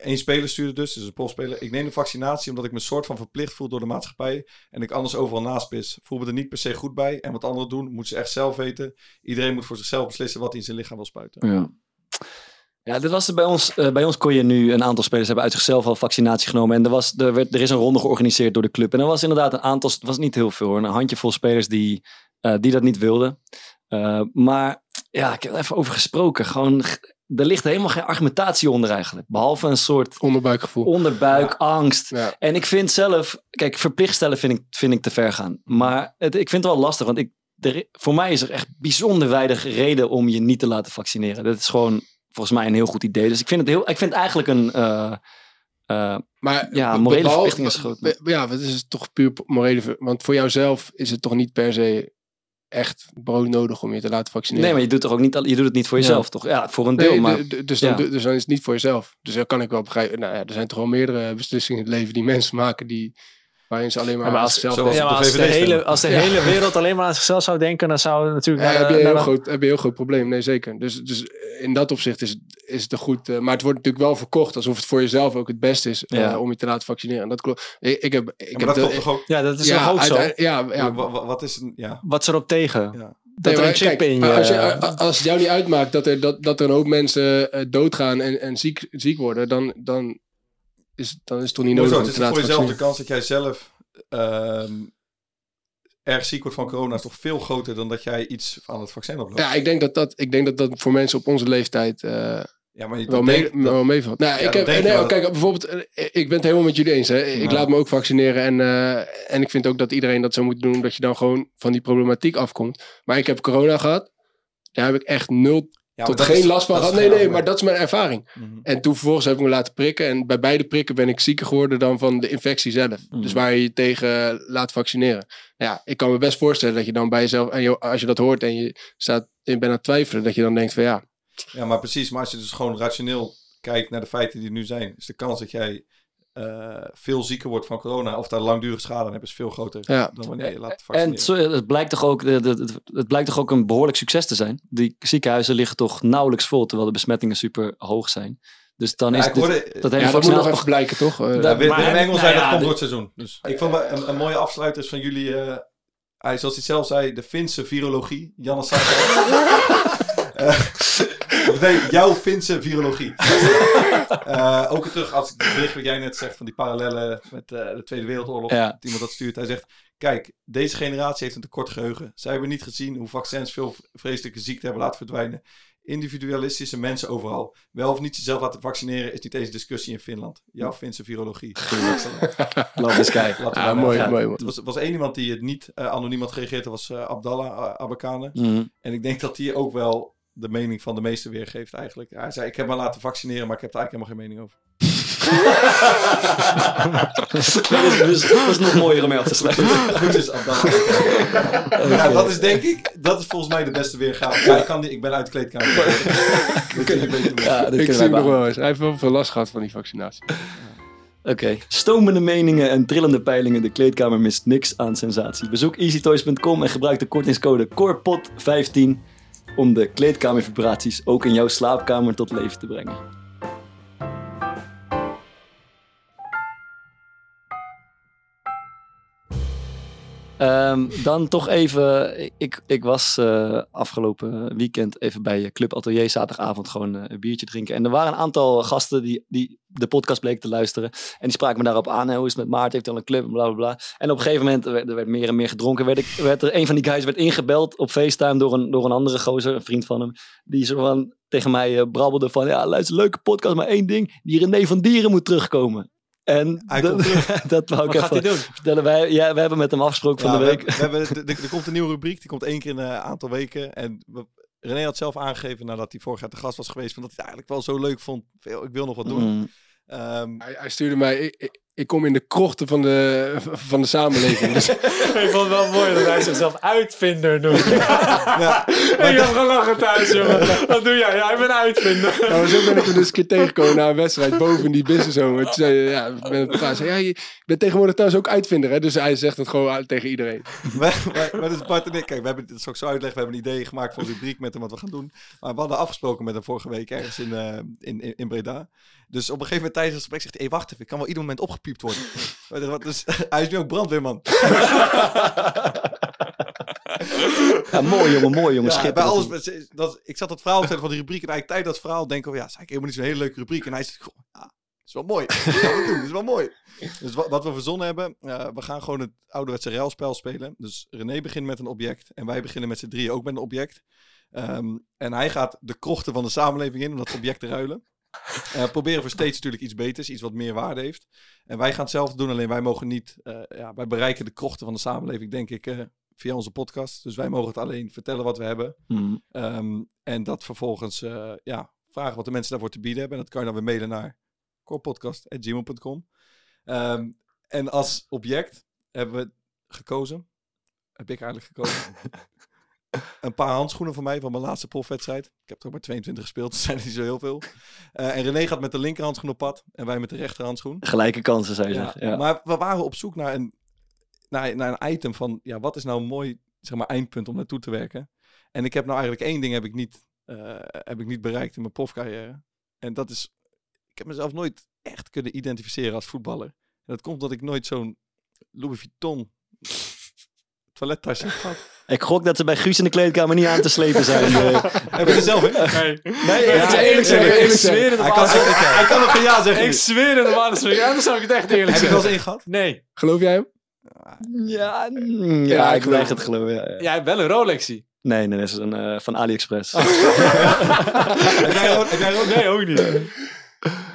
één speler stuurde dus, dus een profspeler, ik neem de vaccinatie omdat ik me soort van verplicht voel door de maatschappij en ik anders overal naast pis. Voel me er niet per se goed bij en wat anderen doen, moeten ze echt zelf weten. Iedereen moet voor zichzelf beslissen wat hij in zijn lichaam wil spuiten. Ja. Ja, dit was er bij ons. eh, bij ons kon je nu een aantal spelers hebben uit zichzelf al vaccinatie genomen. En er, was, er, werd, er is een ronde georganiseerd door de club. En er was inderdaad een aantal, het was niet heel veel hoor, een handjevol spelers die, eh, die dat niet wilden. Eh, maar ja, ik heb er even over gesproken. Gewoon, er ligt helemaal geen argumentatie onder eigenlijk. Behalve een soort Onderbuikgevoel. onderbuik, angst. Ja. En ik vind zelf, kijk, verplicht stellen vind ik, vind ik te ver gaan. Maar het, ik vind het wel lastig, want ik, er, voor mij is er echt bijzonder weinig reden om je niet te laten vaccineren. Dat is gewoon volgens mij een heel goed idee. Dus ik vind het, heel, ik vind het eigenlijk een. eh, eh, Maar Ja, morele verplichting is groot, Ja, het is toch puur morele... Want voor jouzelf is het toch niet per se echt brood nodig om je te laten vaccineren? nee, maar je doet, toch ook niet, je doet het niet voor jezelf, toch? Ja, voor een deel. Nee, maar, dus, dan, ja. dus dan is het niet voor jezelf. Dus dat kan ik wel begrijpen. Nou ja, er zijn toch wel meerdere beslissingen in het leven die mensen maken die, waarin ze alleen maar, Ja, maar aan als- zichzelf. Ja, maar als de, hele, als de Ja. hele wereld alleen maar aan zichzelf zou denken, dan zou het natuurlijk... Ja, naar heb, je een heel groot, heb je een heel groot probleem. Nee, zeker. Dus, dus in dat opzicht is, het- is het een goed... eh, maar het wordt natuurlijk wel verkocht alsof het voor jezelf ook het beste is eh, om je te laten vaccineren. En dat klopt. Ik, ik heb, ik Ja, heb maar dat de- klopt toch ook? Ja, dat is ja, ook zo? Ja, ja, Wa- wa- wat is een, ja. Wat is erop tegen? Ja. Dat Nee, er een maar chip kijk, in je... Als, je, als het jou niet uitmaakt dat er, dat, dat er een hoop mensen eh, doodgaan en, en ziek, ziek worden, dan, dan, is, dan is het toch niet nodig Hoezo? Het is voor jezelf de kans dat jij zelf ehm, erg ziek wordt van corona is toch veel groter dan dat jij iets aan het vaccin oploopt. Ja, ik denk dat dat, ik denk dat, dat voor mensen op onze leeftijd eh, Ja, maar je wel, dat mee, dat- wel meevalt. Nou, Ja, ik dat heb, denk nee, wel. kijk, bijvoorbeeld, eh, ik ben het helemaal met jullie eens. Hè. Ik laat me ook vaccineren en, eh, en ik vind ook dat iedereen dat zou moeten doen, omdat je dan gewoon van die problematiek afkomt. Maar ik heb corona gehad. Daar heb ik echt nul ja, tot geen is- last van gehad. Nee, nee, maar dat is mijn ervaring. Mhm. En toen vervolgens heb ik me laten prikken. En bij beide prikken ben ik zieker geworden dan van de infectie zelf. Mm. Dus waar je je tegen laat vaccineren. Nou Ja, ik kan me best voorstellen dat je dan bij jezelf, en je, als je dat hoort en je staat, je bent aan het twijfelen, dat je dan denkt van ja, Ja, maar precies. Maar als je dus gewoon rationeel kijkt naar de feiten die er nu zijn, is de kans dat jij eh, veel zieker wordt van corona of daar langdurige schade aan hebt, is veel groter Ja. dan wanneer je laat En vaccineren. zo, het, blijkt toch ook, het, het, het blijkt toch ook een behoorlijk succes te zijn. Die ziekenhuizen liggen toch nauwelijks vol, terwijl de besmettingen super hoog zijn. Dus dan Ja, is ik dit- hoorde, dat ja hele dat moet nog even blijken toch? Eh, Ja, Willem maar- Engel nou zei ja, dat komt door het seizoen. Dus ik vond een, een mooie afsluiter is van jullie, eh, hij, zoals hij zelf zei, de Finse virologie. Janne uh, nee, jouw Finse virologie. Eh, ook terug als ik het bericht wat jij net zegt van die parallellen met eh, de Tweede Wereldoorlog. Ja. Dat iemand dat stuurt. Hij zegt, kijk, deze generatie heeft een tekort geheugen. Zij hebben niet gezien hoe vaccins veel vreselijke ziekten hebben laten verdwijnen. Individualistische mensen overal. Wel of niet jezelf laten vaccineren is niet eens discussie in Finland. Jouw Finse virologie. Laten we daar maar mooi, mooi, mooi. Er was, was één iemand die het niet eh, anoniem had gereageerd. Dat was eh, Abdallah Abakane. Mhm. En ik denk dat die ook wel de mening van de meesten weergeeft eigenlijk. Hij zei, ik heb me laten vaccineren, maar ik heb er eigenlijk helemaal geen mening over. dat, is, dus, dat is nog mooier om mee af te sluiten. Goed is Abdallah. Ja, dat is denk ik, dat is volgens mij de beste weergave. Ja, ik, kan ik ben uit de kleedkamer. Doen. Ja, dat ik zie nog wel eens. Hij heeft wel veel last gehad van die vaccinatie. Oké. Stomende meningen en trillende peilingen. De kleedkamer mist niks aan sensatie. Bezoek easytoys.com en gebruik de kortingscode COREPOT15 om de kleedkamervibraties ook in jouw slaapkamer tot leven te brengen. Ehm, dan toch even, ik, ik was eh, afgelopen weekend even bij Club Atelier zaterdagavond gewoon eh, een biertje drinken. En er waren een aantal gasten die, die de podcast bleken te luisteren. En die spraken me daarop aan. Hoe is het met Maarten? Heeft hij al een club? Bla bla bla. En op een gegeven moment, er werd, er meer en meer gedronken. Werd, ik, werd er een van die guys werd ingebeld op FaceTime door een, door een andere gozer, een vriend van hem. Die zo van tegen mij eh, brabbelde van, ja luister, leuke podcast, maar één ding. Die René van Dieren moet terugkomen. En dat, dat wou ik Wat gaat hij even doen? vertellen. Wij, ja, we hebben met hem afgesproken van de we week. hebben- We hebben, er komt een nieuwe rubriek, die komt één keer in een aantal weken. En we- René had zelf aangegeven nadat hij vorig jaar te gast was geweest, van dat hij het eigenlijk wel zo leuk vond. Ik wil nog wat doen. Mm. Ehm, Hij, hij stuurde mij, ik, ik, ik kom in de krochten van de, van de samenleving. Dus Ik vond het wel mooi dat hij zichzelf uitvinder noemt. ja, ik heb gelachen thuis, jongen. Wat doe jij? Ja, ik ben uitvinder. Ja, maar zo ben ik hem dus een keer tegengekomen na een wedstrijd boven in die business home. Toen zei ja, ik ben zei, ja, je bent tegenwoordig thuis ook uitvinder, hè? Dus hij zegt het gewoon tegen iedereen. maar, maar, maar dus Bart en ik, kijk, we hebben, dat zal ik zo uitleggen, we hebben een idee gemaakt voor een rubriek met hem wat we gaan doen. Maar we hadden afgesproken met hem vorige week ergens in, eh, in, in, in Breda. Dus op een gegeven moment tijdens het gesprek zegt hij, hey, wacht even, ik kan wel ieder moment opgepiept worden. Dus hij is nu ook brandweerman. Ja, mooi jongen, mooi jongen. Ja, schip. bij alles, dat, ik zat het verhaal te van die rubriek en eigenlijk tijd dat verhaal denk ik, oh ja, is eigenlijk helemaal niet zo'n hele leuke rubriek. En hij zegt, goh, ja, is wel mooi. Dat gaan we doen, dat is wel mooi. Dus wat, wat we verzonnen hebben, eh, we gaan gewoon het ouderwetse ruilspel spelen. Dus René begint met een object en wij beginnen met z'n drieën ook met een object. Ehm, en hij gaat de krochten van de samenleving in om dat object te ruilen. Eh, proberen voor steeds natuurlijk iets beters, iets wat meer waarde heeft. En wij gaan hetzelfde doen, alleen wij mogen niet, eh, ja, wij bereiken de krochten van de samenleving, denk ik, eh, via onze podcast. Dus wij mogen het alleen vertellen wat we hebben. Mm. Ehm, en dat vervolgens ja, vragen wat de mensen daarvoor te bieden hebben. En dat kan je dan weer mailen naar corepodcast.gmail.com. Ehm en als object hebben we gekozen, heb ik eigenlijk gekozen, een paar handschoenen van mij van mijn laatste profwedstrijd. Ik heb er ook maar 22 gespeeld, dus zijn er niet zo heel veel. Eh, en René gaat met de linkerhandschoen op pad en wij met de rechterhandschoen. Gelijke kansen, zou je Ja, zeggen. Ja. Maar we waren op zoek naar een, naar, naar een item van, ja, wat is nou een mooi zeg maar, eindpunt om naartoe te werken? En ik heb nou eigenlijk één ding heb ik niet, eh, heb ik niet bereikt in mijn profcarrière. En dat is, ik heb mezelf nooit echt kunnen identificeren als voetballer. En dat komt omdat ik nooit zo'n Louis Vuitton toilettasje gehad. Ik gok dat ze bij Guus in de kleedkamer niet aan te slepen zijn. eh. Heb je er zelf in? Nee. nee, Ja, ja, eerlijk zeggen, ik zeggen. zweer het Hij kan, nog geen ja zeggen. Ik zweer het. Ja, dan zou ik het echt eerlijk Heb je er wel zeggen. eens in gehad? Nee. Geloof jij hem? ja, mm, Ja, ja, ik weiger het geloven. Ja, ja. Jij hebt wel een Rolexie. Nee, nee, dat is een, eh, van AliExpress. heb, jij, ook- heb jij ook? Nee, ook niet.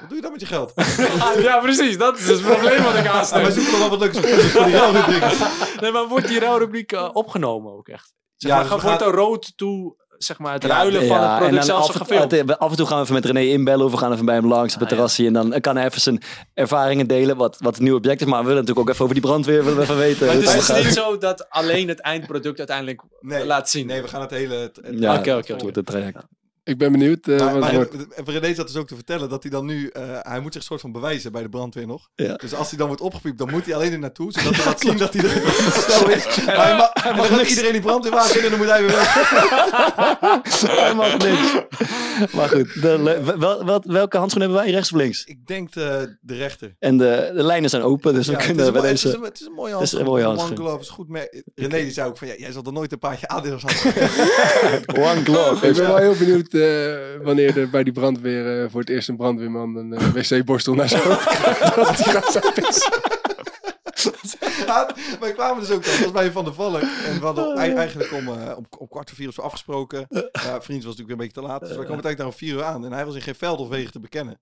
Wat doe je dan met je geld? ja, precies. Dat is het probleem wat ik aanstel. zoeken nog wel wat leuke sponsors voor die ruilrubriek. Nee, maar wordt die rouwrubriek eh, opgenomen ook echt? Zeg Ja, maar, dus we wordt gaan- er rood toe, zeg maar, het Ja, ruilen van het en product zelfs af, gefilmd? af en toe gaan we even met René inbellen of we gaan even bij hem langs op het Ah, ja. terrasje. En dan kan hij even zijn ervaringen delen, wat, wat het nieuwe object is. Maar we willen natuurlijk ook even over die brandweer willen we even weten. Maar het Maar is gaat. niet zo dat alleen het eindproduct uiteindelijk Nee, laat zien. nee, we gaan het hele... Het, het- Ja, Oké, oké, het wordt het traject. Ik ben benieuwd. eh, Maar, wat maar het wordt. en René zat dus ook te vertellen dat hij dan nu... eh, hij moet zich soort van bewijzen bij de brandweer nog. Ja. Dus als hij dan wordt opgepiept, dan moet hij alleen er naartoe. Zodat hij laat zien dat hij er snel is. Maar hij ma- en dan gaat iedereen die brandweerwagen in en dan moet hij weer weg. Hij mag niks. Maar goed, de, le- wel, wel- welke handschoen hebben wij? Rechts of links? Ik denk de, de rechter. En de, de lijnen zijn open, dus we Ja, is kunnen bij mooi- het, is deze... een, het is een mooie het is een handschoen. One glove is goed. mee. René die zei ook van, ja, jij zal er nooit een paardje Adidas handschoenen. One glove. Ik ben wel heel benieuwd eh, wanneer er bij die brandweer eh, voor het eerst een brandweerman een eh, wc-borstel naar zijn hoofd krijgt. Dat hij gaat zijn pissen. Ja, wij kwamen dus ook, dat was bij Van der Valk. En we hadden ei- eigenlijk om, om, om kwart voor vier of zo afgesproken. Ja, vriend was natuurlijk weer een beetje te laat. Dus wij kwamen uiteindelijk daar om vier uur aan. En hij was in geen veld of wegen te bekennen.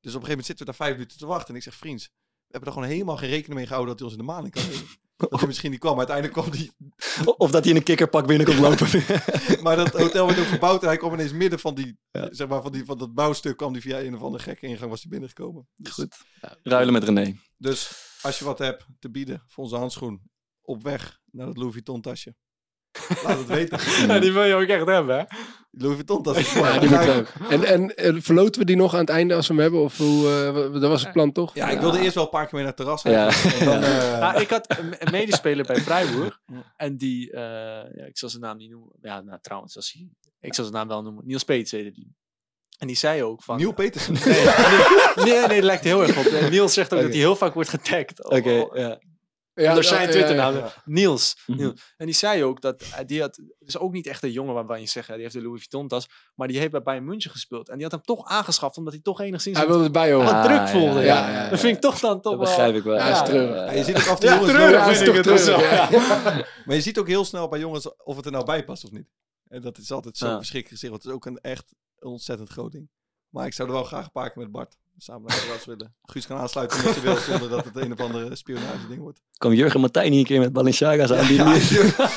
Dus op een gegeven moment zitten we daar vijf minuten te wachten. En ik zeg, vriends, we hebben er gewoon helemaal geen rekening mee gehouden dat hij ons in de maling kan nemen. Dat hij misschien niet kwam. Maar uiteindelijk kwam hij... Of dat hij in een kikkerpak binnenkomt lopen. Maar dat hotel werd ook verbouwd. En hij kwam ineens midden van, die, Ja. zeg maar, van, die, van dat bouwstuk. kwam hij via een of andere gekke ingang was hij binnengekomen. Dus, Goed. Ruilen met René. dus als je wat hebt te bieden voor onze handschoen. Op weg naar het Louis Vuitton tasje. Laat het weten. Ja, die wil je ook echt hebben, hè? Louis Vuitton tas. Ja, die hebben. En, en verloten we die nog aan het einde als we hem hebben? Of hoe, eh, dat was het plan toch? Ja, ik wilde eerst wel een paar keer mee naar het terras. Ja. eigenlijk. En dan, eh, Ja, ik had een medespeler bij Freiburg. En die, eh, ja, ik zal zijn naam niet noemen. Ja, nou, trouwens, als hij, ik zal zijn naam wel noemen. Niels Peets heette die. En die zei ook van... Neil Petersen. Nee, nee, nee, nee, dat lijkt er heel erg op. En Niels zegt ook dat hij heel vaak wordt getagd. Oké, ja. Ja, door zijn Twitternaam. ja. Niels. Mhm. Niels. En die zei ook dat eh, die had, dus ook niet echt een jongen waarvan je zegt, hè, die heeft de Louis Vuitton tas, maar die heeft bij Bayern München gespeeld. En die had hem toch aangeschaft, omdat hij toch enigszins Hij wilde erbij horen. wat Ah, druk ja, voelde. ja, Ja, ja, ja. Dat vind ik toch dan toch Dat wel... begrijp ik wel. Ja, is Ja, treurig. je ziet ook af en toe Ja, jongens treurig vind is ik toch het treurig, wel. ja. Maar je ziet ook heel snel bij jongens of het er nou bij past of niet. En dat is altijd zo Ja. verschrikkelijk gezegd. Want het is ook een echt een ontzettend groot ding. Maar ik zou er wel graag een paar keer met Bart. Samen naar de willen. Guus kan aansluiten met je wil, zonder dat het een of andere spionage ding wordt. Kwam Jurgen Martijn niet een keer met Balenciaga's aan? Die Ja, Jurgen,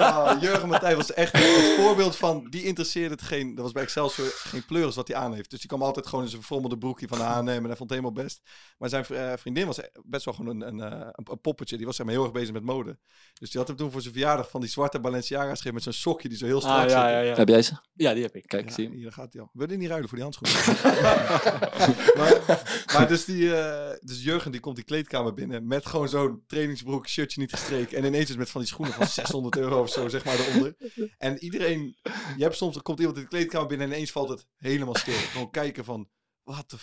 Ah, Jurgen Matthij was echt het voorbeeld van, die interesseerde het geen, dat was bij Excelsior geen pleuris wat hij aan heeft. Dus die kwam altijd gewoon in zijn verfrommelde broekje van de H&M en hij vond het helemaal best. Maar zijn eh, vriendin was best wel gewoon een, een, eh, een, een poppetje, die was zeg maar heel erg bezig met mode. Dus die had hem toen voor zijn verjaardag van die zwarte Balenciaga's gegeven met zo'n sokje die zo heel strak Ah, ja, ja, ja. Heb jij ze? ja, die heb ik. Kijk, Ja, zie je. hier gaat hij al. Wil je niet ruilen voor die handschoenen? maar, maar dus, die, eh, dus Jurgen die komt die kleedkamer binnen met gewoon zo'n trainingsbroek, shirtje niet gestreken. En ineens is met van die schoenen van 600 euro of zo, zeg maar, eronder. En iedereen, je hebt soms, er komt iemand in de kleedkamer binnen en ineens valt het helemaal stil. Gewoon kijken van, wat de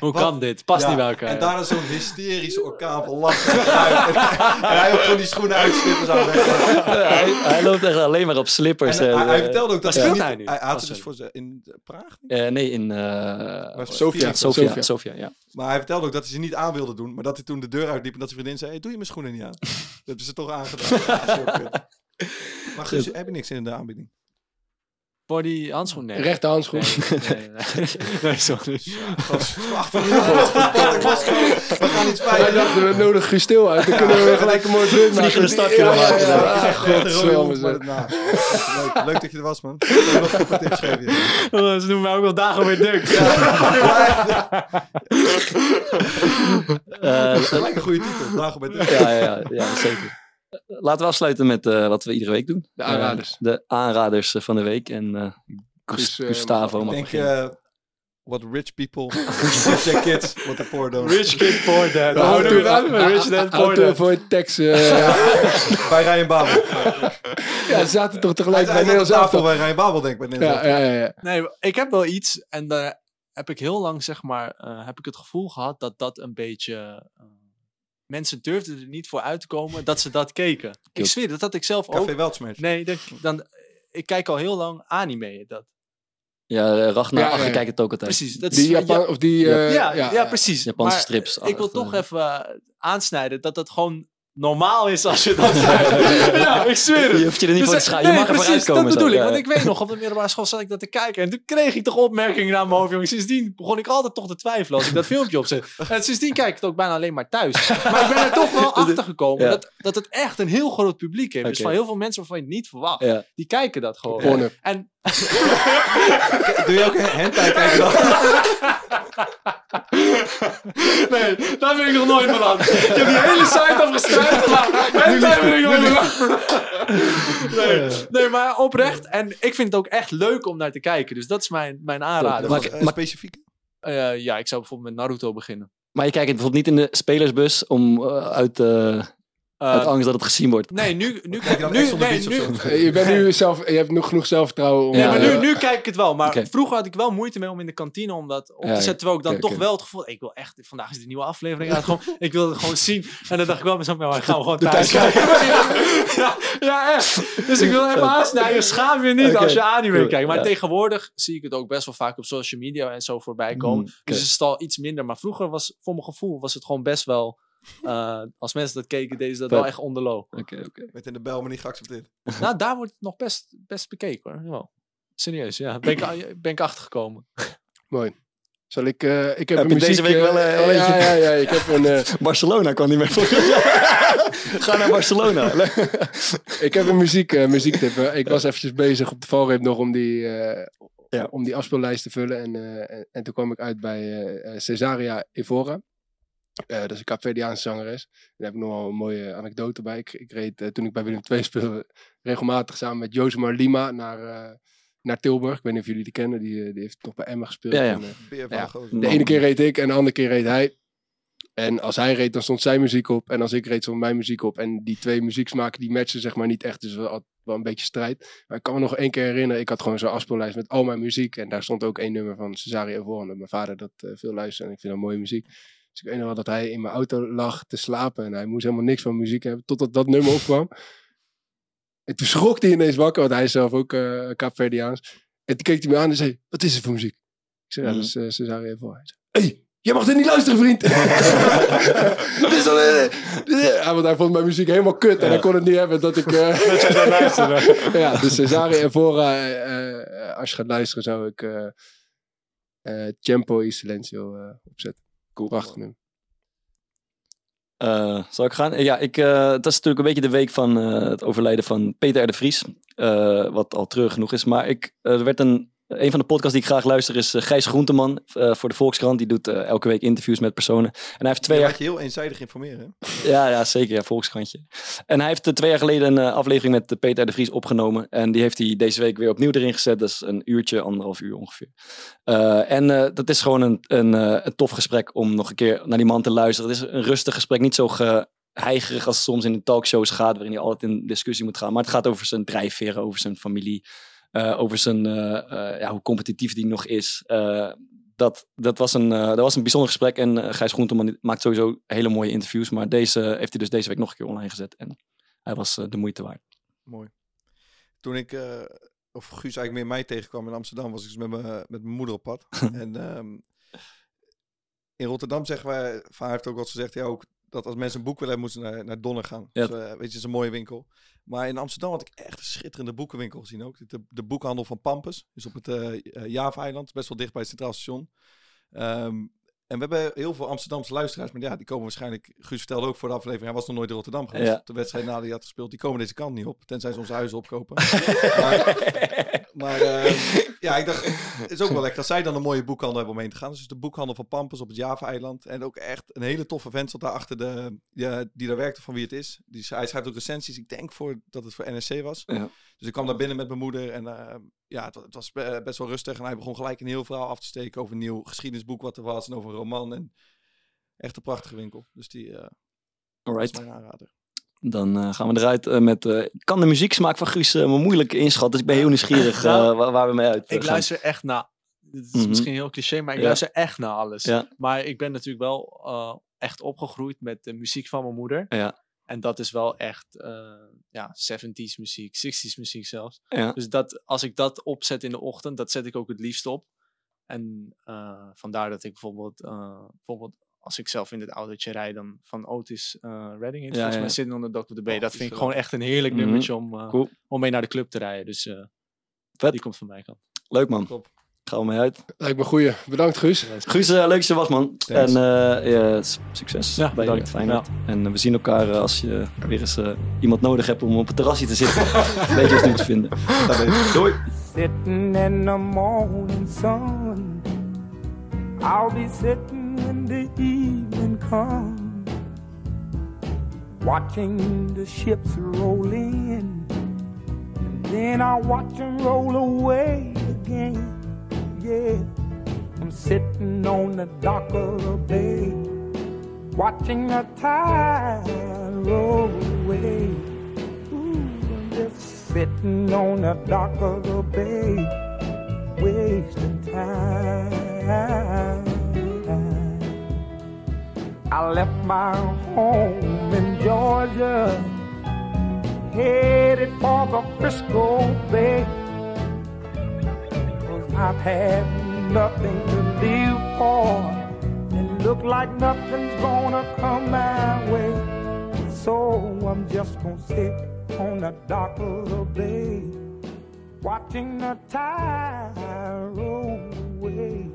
Hoe Wat? kan dit? Past Ja, niet bij elkaar. En daarna zo'n hysterische orkaan van lachen. en hij ook gewoon die schoenen uitslippers aan weg. hij, hij loopt echt alleen maar op slippers. En, en, hij, hij eh, vertelde ook dat hij, niet, hij nu? hij, hij had het dus voor ze in Praag. eh, nee, in... eh Sofia. Sofia, Sofia. Sofia, ja. Maar hij vertelde ook dat hij ze niet aan wilde doen. Maar dat hij toen de deur uitliep en dat zijn vriendin zei... Hey, doe je mijn schoenen niet aan? dat hebben ze toch aangedaan. Maar Guus, heb je niks in de aanbieding? Voor die handschoen? Nee. Rechte handschoen. Nee, nee, nee. nee, sorry. We gaan iets Wij fijn. dachten, we Guus stil uit. Dan kunnen we gelijk een mooi vriend maken. Vliegende stadje Ja, maken. ja, ja. Een leuk, leuk dat je er was, man. Een. Oh, Ze noemen mij ook wel dagen weer dik. Eh, Gelijk een goede titel. Dagen bij de... ja, ja, ja, ja, zeker. Laten we afsluiten met eh, wat we iedere week doen. De aanraders. Eh, de aanraders eh, van de week. En eh, eh, Gustavo mag mag Denk beginnen. what rich people teach their kids what the poor don't. Rich kid, poor dad. Auto- Rich dad, poor dad. tekst. eh, Bij Ryan Babel. Ja, ze zaten toch tegelijk bij Nederlands tafel elftal. bij Ryan Babel, denk ik. Ja, ja, ja, ja. Nee, ik heb wel iets en daar heb ik heel lang, zeg maar, eh, heb ik het gevoel gehad dat dat een beetje... eh, mensen durfden er niet voor uit te komen dat ze dat keken. Ik zweer, dat had ik zelf Café ook. Weltsmerch. Nee, dan, dan, ik kijk al heel lang anime. Dat. Ja, eh, Ragnar Ja, ja, kijkt het ook altijd. Precies. Dat Die is, Japan, of die... eh, ja, ja, precies. Japanse Maar strips. Ik wil toch eh, even eh, aansnijden dat dat gewoon normaal is als je dat ja, ik zweer het. Je hoeft je er niet Dus, voor te schamen. Je nee, mag precies, uitkomen. dat bedoel zo. ik. Ja, Want ik weet nog, op de middelbare school zat ik dat te kijken. En toen kreeg ik toch opmerkingen naar mijn hoofd. Sindsdien begon ik altijd toch te twijfelen als ik dat filmpje opzet. En sindsdien kijk ik het ook bijna alleen maar thuis. Maar ik ben er toch wel achter gekomen Ja. dat, dat het echt een heel groot publiek heeft. Dus van heel veel mensen waarvan je het niet verwacht. Die kijken dat gewoon. En Doe je ook een hentai kijken dan? nee, daar ben ik nog nooit van aan. Ik heb die hele site afgestruind. En daar ben ik nooit van nee, nee, maar oprecht. En ik vind het ook echt leuk om naar te kijken. Dus dat is mijn, mijn aanrader. Maar- eh, maar- specifiek. Eh, ja, ik zou bijvoorbeeld met Naruto beginnen. Maar je kijkt bijvoorbeeld niet in de spelersbus om eh, uit, eh, Eh, uit angst dat het gezien wordt. nee, nu, nu, Kijk je dan nu, nee, nu, zo? Eh, Je, bent nu zelf, je hebt nog genoeg zelfvertrouwen om... Nee, maar eh, nu, nu kijk ik het wel. Maar vroeger had ik wel moeite mee om in de kantine om dat op Ja, te zetten. Terwijl ik dan toch wel het gevoel... Ik wil echt... Vandaag is de nieuwe aflevering uit. Gewoon, ik wil het gewoon zien. En dan dacht ik wel mezelf... Maar gaan we gewoon thuis kijken. ja, ja, echt. Dus ik wil even aansnijden. Schaam je niet als je anime cool, kijkt. Maar ja. tegenwoordig zie ik het ook best wel vaak op social media en zo voorbij komen. Mm. Dus is het al iets minder. Maar vroeger was, voor mijn gevoel, was het gewoon best wel... eh, als mensen dat keken, deden ze dat wel echt onderloop. Oké, oké. Met in de bel, maar niet geaccepteerd. Nou, daar wordt het nog best, best bekeken hoor. Jawel. Serieus, ja. Ben ik, ben ik achtergekomen. Mooi. Zal ik... eh, ik heb, Heb een je deze muziek, week eh, wel, eh, wel ja, ja, ja, ik heb een... eh, Barcelona kwam niet meer. Ga naar Barcelona. Ik heb een muziek, eh, muziektip. Ik was eventjes bezig op de valreep nog om die, eh, Ja. om die afspeellijst te vullen. En, eh, en, en toen kwam ik uit bij Cesaria Evora. Eh, dat is een Capverdiaanse zangeres. Daar heb ik nog wel een mooie anekdote bij. Ik, ik reed, eh, toen ik bij Willem II speelde, regelmatig samen met Josemar Lima naar, eh, naar Tilburg. Ik weet niet of jullie die kennen. Die, die heeft nog bij Emma gespeeld. Ja, ja. En, eh, de ene keer reed ik en de andere keer reed hij. En als hij reed, dan stond zijn muziek op. En als ik reed, stond mijn muziek op. En die twee muzieksmaken, die matchen zeg maar niet echt. Dus wel, wel een beetje strijd. Maar ik kan me nog één keer herinneren. Ik had gewoon zo'n afspeellijst met al mijn muziek. En daar stond ook één nummer van Cesario. Omdat mijn vader dat veel luisterde. En ik vind dat mooie muziek. Dus ik weet nog wel dat hij in mijn auto lag te slapen. En hij moest helemaal niks van muziek hebben. Totdat dat nummer opkwam. En toen schrok hij ineens wakker. Want hij is zelf ook eh Kaapverdiaans. En toen keek hij me aan en zei... Wat is het voor muziek? Ik zei, ja, dat is uh, Cesario Evora. Hij zei, hey, jij mag dit niet luisteren, vriend. Dit is al, eh, eh. Ja, want hij vond mijn muziek helemaal kut. En Ja. hij kon het niet hebben dat ik... eh, ja, dus Cesario Evora, eh, eh, als je gaat luisteren, zou ik... eh, eh Tempo y Silencio eh, opzetten. Cool. Prachtig nummer. Eh, zal ik gaan? Ja, ik, eh, het is natuurlijk een beetje de week van eh, het overlijden van Peter R. de Vries. eh, wat al terug genoeg is. Maar ik, eh, er werd een, een van de podcasts die ik graag luister is eh, Gijs Groenteman eh, voor de Volkskrant. Die doet eh, elke week interviews met personen. En hij heeft twee Je jaar... je heel eenzijdig informeren. Ja, ja, zeker. Ja, Volkskrantje. En hij heeft twee jaar geleden een aflevering met Peter de Vries opgenomen. En die heeft hij deze week weer opnieuw erin gezet. Dat is een uurtje, anderhalf uur ongeveer. En dat is gewoon een, een, een tof gesprek om nog een keer naar die man te luisteren. Het is een rustig gesprek, niet zo geheigerig als het soms in de talkshows gaat, waarin hij altijd in discussie moet gaan. Maar het gaat over zijn drijfveren, over zijn familie, eh, over zijn, eh, eh, ja, hoe competitief die nog is. Dat, dat, was een, dat was een bijzonder gesprek. En Gijs Groenteman maakt sowieso hele mooie interviews. Maar deze heeft hij dus deze week nog een keer online gezet. En hij was de moeite waard. Mooi. Toen ik, of Guus eigenlijk meer mij tegenkwam in Amsterdam, was ik dus met, mijn met mijn moeder op pad. en ehm, in Rotterdam zeggen wij, van heeft ook eens gezegd, ja, ook dat als mensen een boek willen hebben, moeten ze naar, naar Donner gaan. Ja. Dus, eh, weet je, het is een mooie winkel. Maar in Amsterdam had ik echt een schitterende boekenwinkel gezien ook. De, de boekhandel van Pampus, dus op het eh, Java-eiland, best wel dicht bij het Centraal Station. Ehm, en we hebben heel veel Amsterdamse luisteraars, maar ja, die komen waarschijnlijk, Guus vertelde ook voor de aflevering, hij was nog nooit in Rotterdam geweest. Ja. De wedstrijd na die had gespeeld, die komen deze kant niet op, tenzij ze onze huizen opkopen. maar maar ehm, ja, ik dacht, het is ook wel lekker als zij dan een mooie boekhandel hebben om heen te gaan. Dus de boekhandel van Pampus op het Java-eiland. En ook echt een hele toffe vent zat daar achter de, ja, die daar werkte van wie het is. Die, hij schrijft ook recensies, ik denk voor, dat het voor NSC was. Ja. Dus ik kwam daar binnen met mijn moeder en eh, ja, het, het was be- best wel rustig. En hij begon gelijk een heel verhaal af te steken over een nieuw geschiedenisboek wat er was en over een roman. En echt een prachtige winkel. Dus die eh was Alright. mijn aanrader. Dan eh, gaan we eruit eh, met... eh, ik kan de muzieksmaak van Guus eh, maar moeilijk inschatten. Dus ik ben heel nieuwsgierig eh, Nou, waar, waar we mee uit Ik gaan. luister echt naar. Het is Mhm. misschien heel cliché, maar ik Ja. luister echt naar alles. Ja. Maar ik ben natuurlijk wel eh, echt opgegroeid met de muziek van mijn moeder. Ja. En dat is wel echt eh, ja, 70s muziek, 60s muziek zelfs. Ja. Dus dat, als ik dat opzet in de ochtend, dat zet ik ook het liefst op. En eh, vandaar dat ik bijvoorbeeld, eh, bijvoorbeeld als ik zelf in het autootje rijd, dan van Otis Redding. Ja, volgens mij Sitting on the Dock of the Bay. Oh, dat vind ik gewoon echt een heerlijk Mhm. nummertje om, Cool. om mee naar de club te rijden. Dus die komt van mij kant. Leuk man. Top. Gaan we mee uit. Lijkt me goeie. Bedankt Guus. Guus, eh, leuk dat je was man. Thanks. En eh, s- succes Ja, bij bedankt. je Feyenoord. En eh, we zien elkaar eh, als je weer eens iemand nodig hebt om op het terrasje te zitten. Weet je ons nu te vinden. Doei. Sitting in the morning sun. I'll be sitting when the evening comes. Watching the ships roll in. And then I'll watch them roll away again. Yeah. I'm sitting on the dock of the bay. Watching the tide roll away. Ooh, I'm just sitting on the dock of the bay, wasting time. I left my home in Georgia, headed for the Frisco Bay. I've had nothing to live for. It look like nothing's gonna come my way. So I'm just gonna sit on the dock of the bay, watching the tide roll away.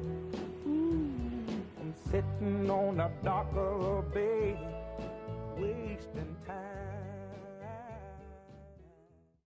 Mm. I'm sitting on the dock of the bay.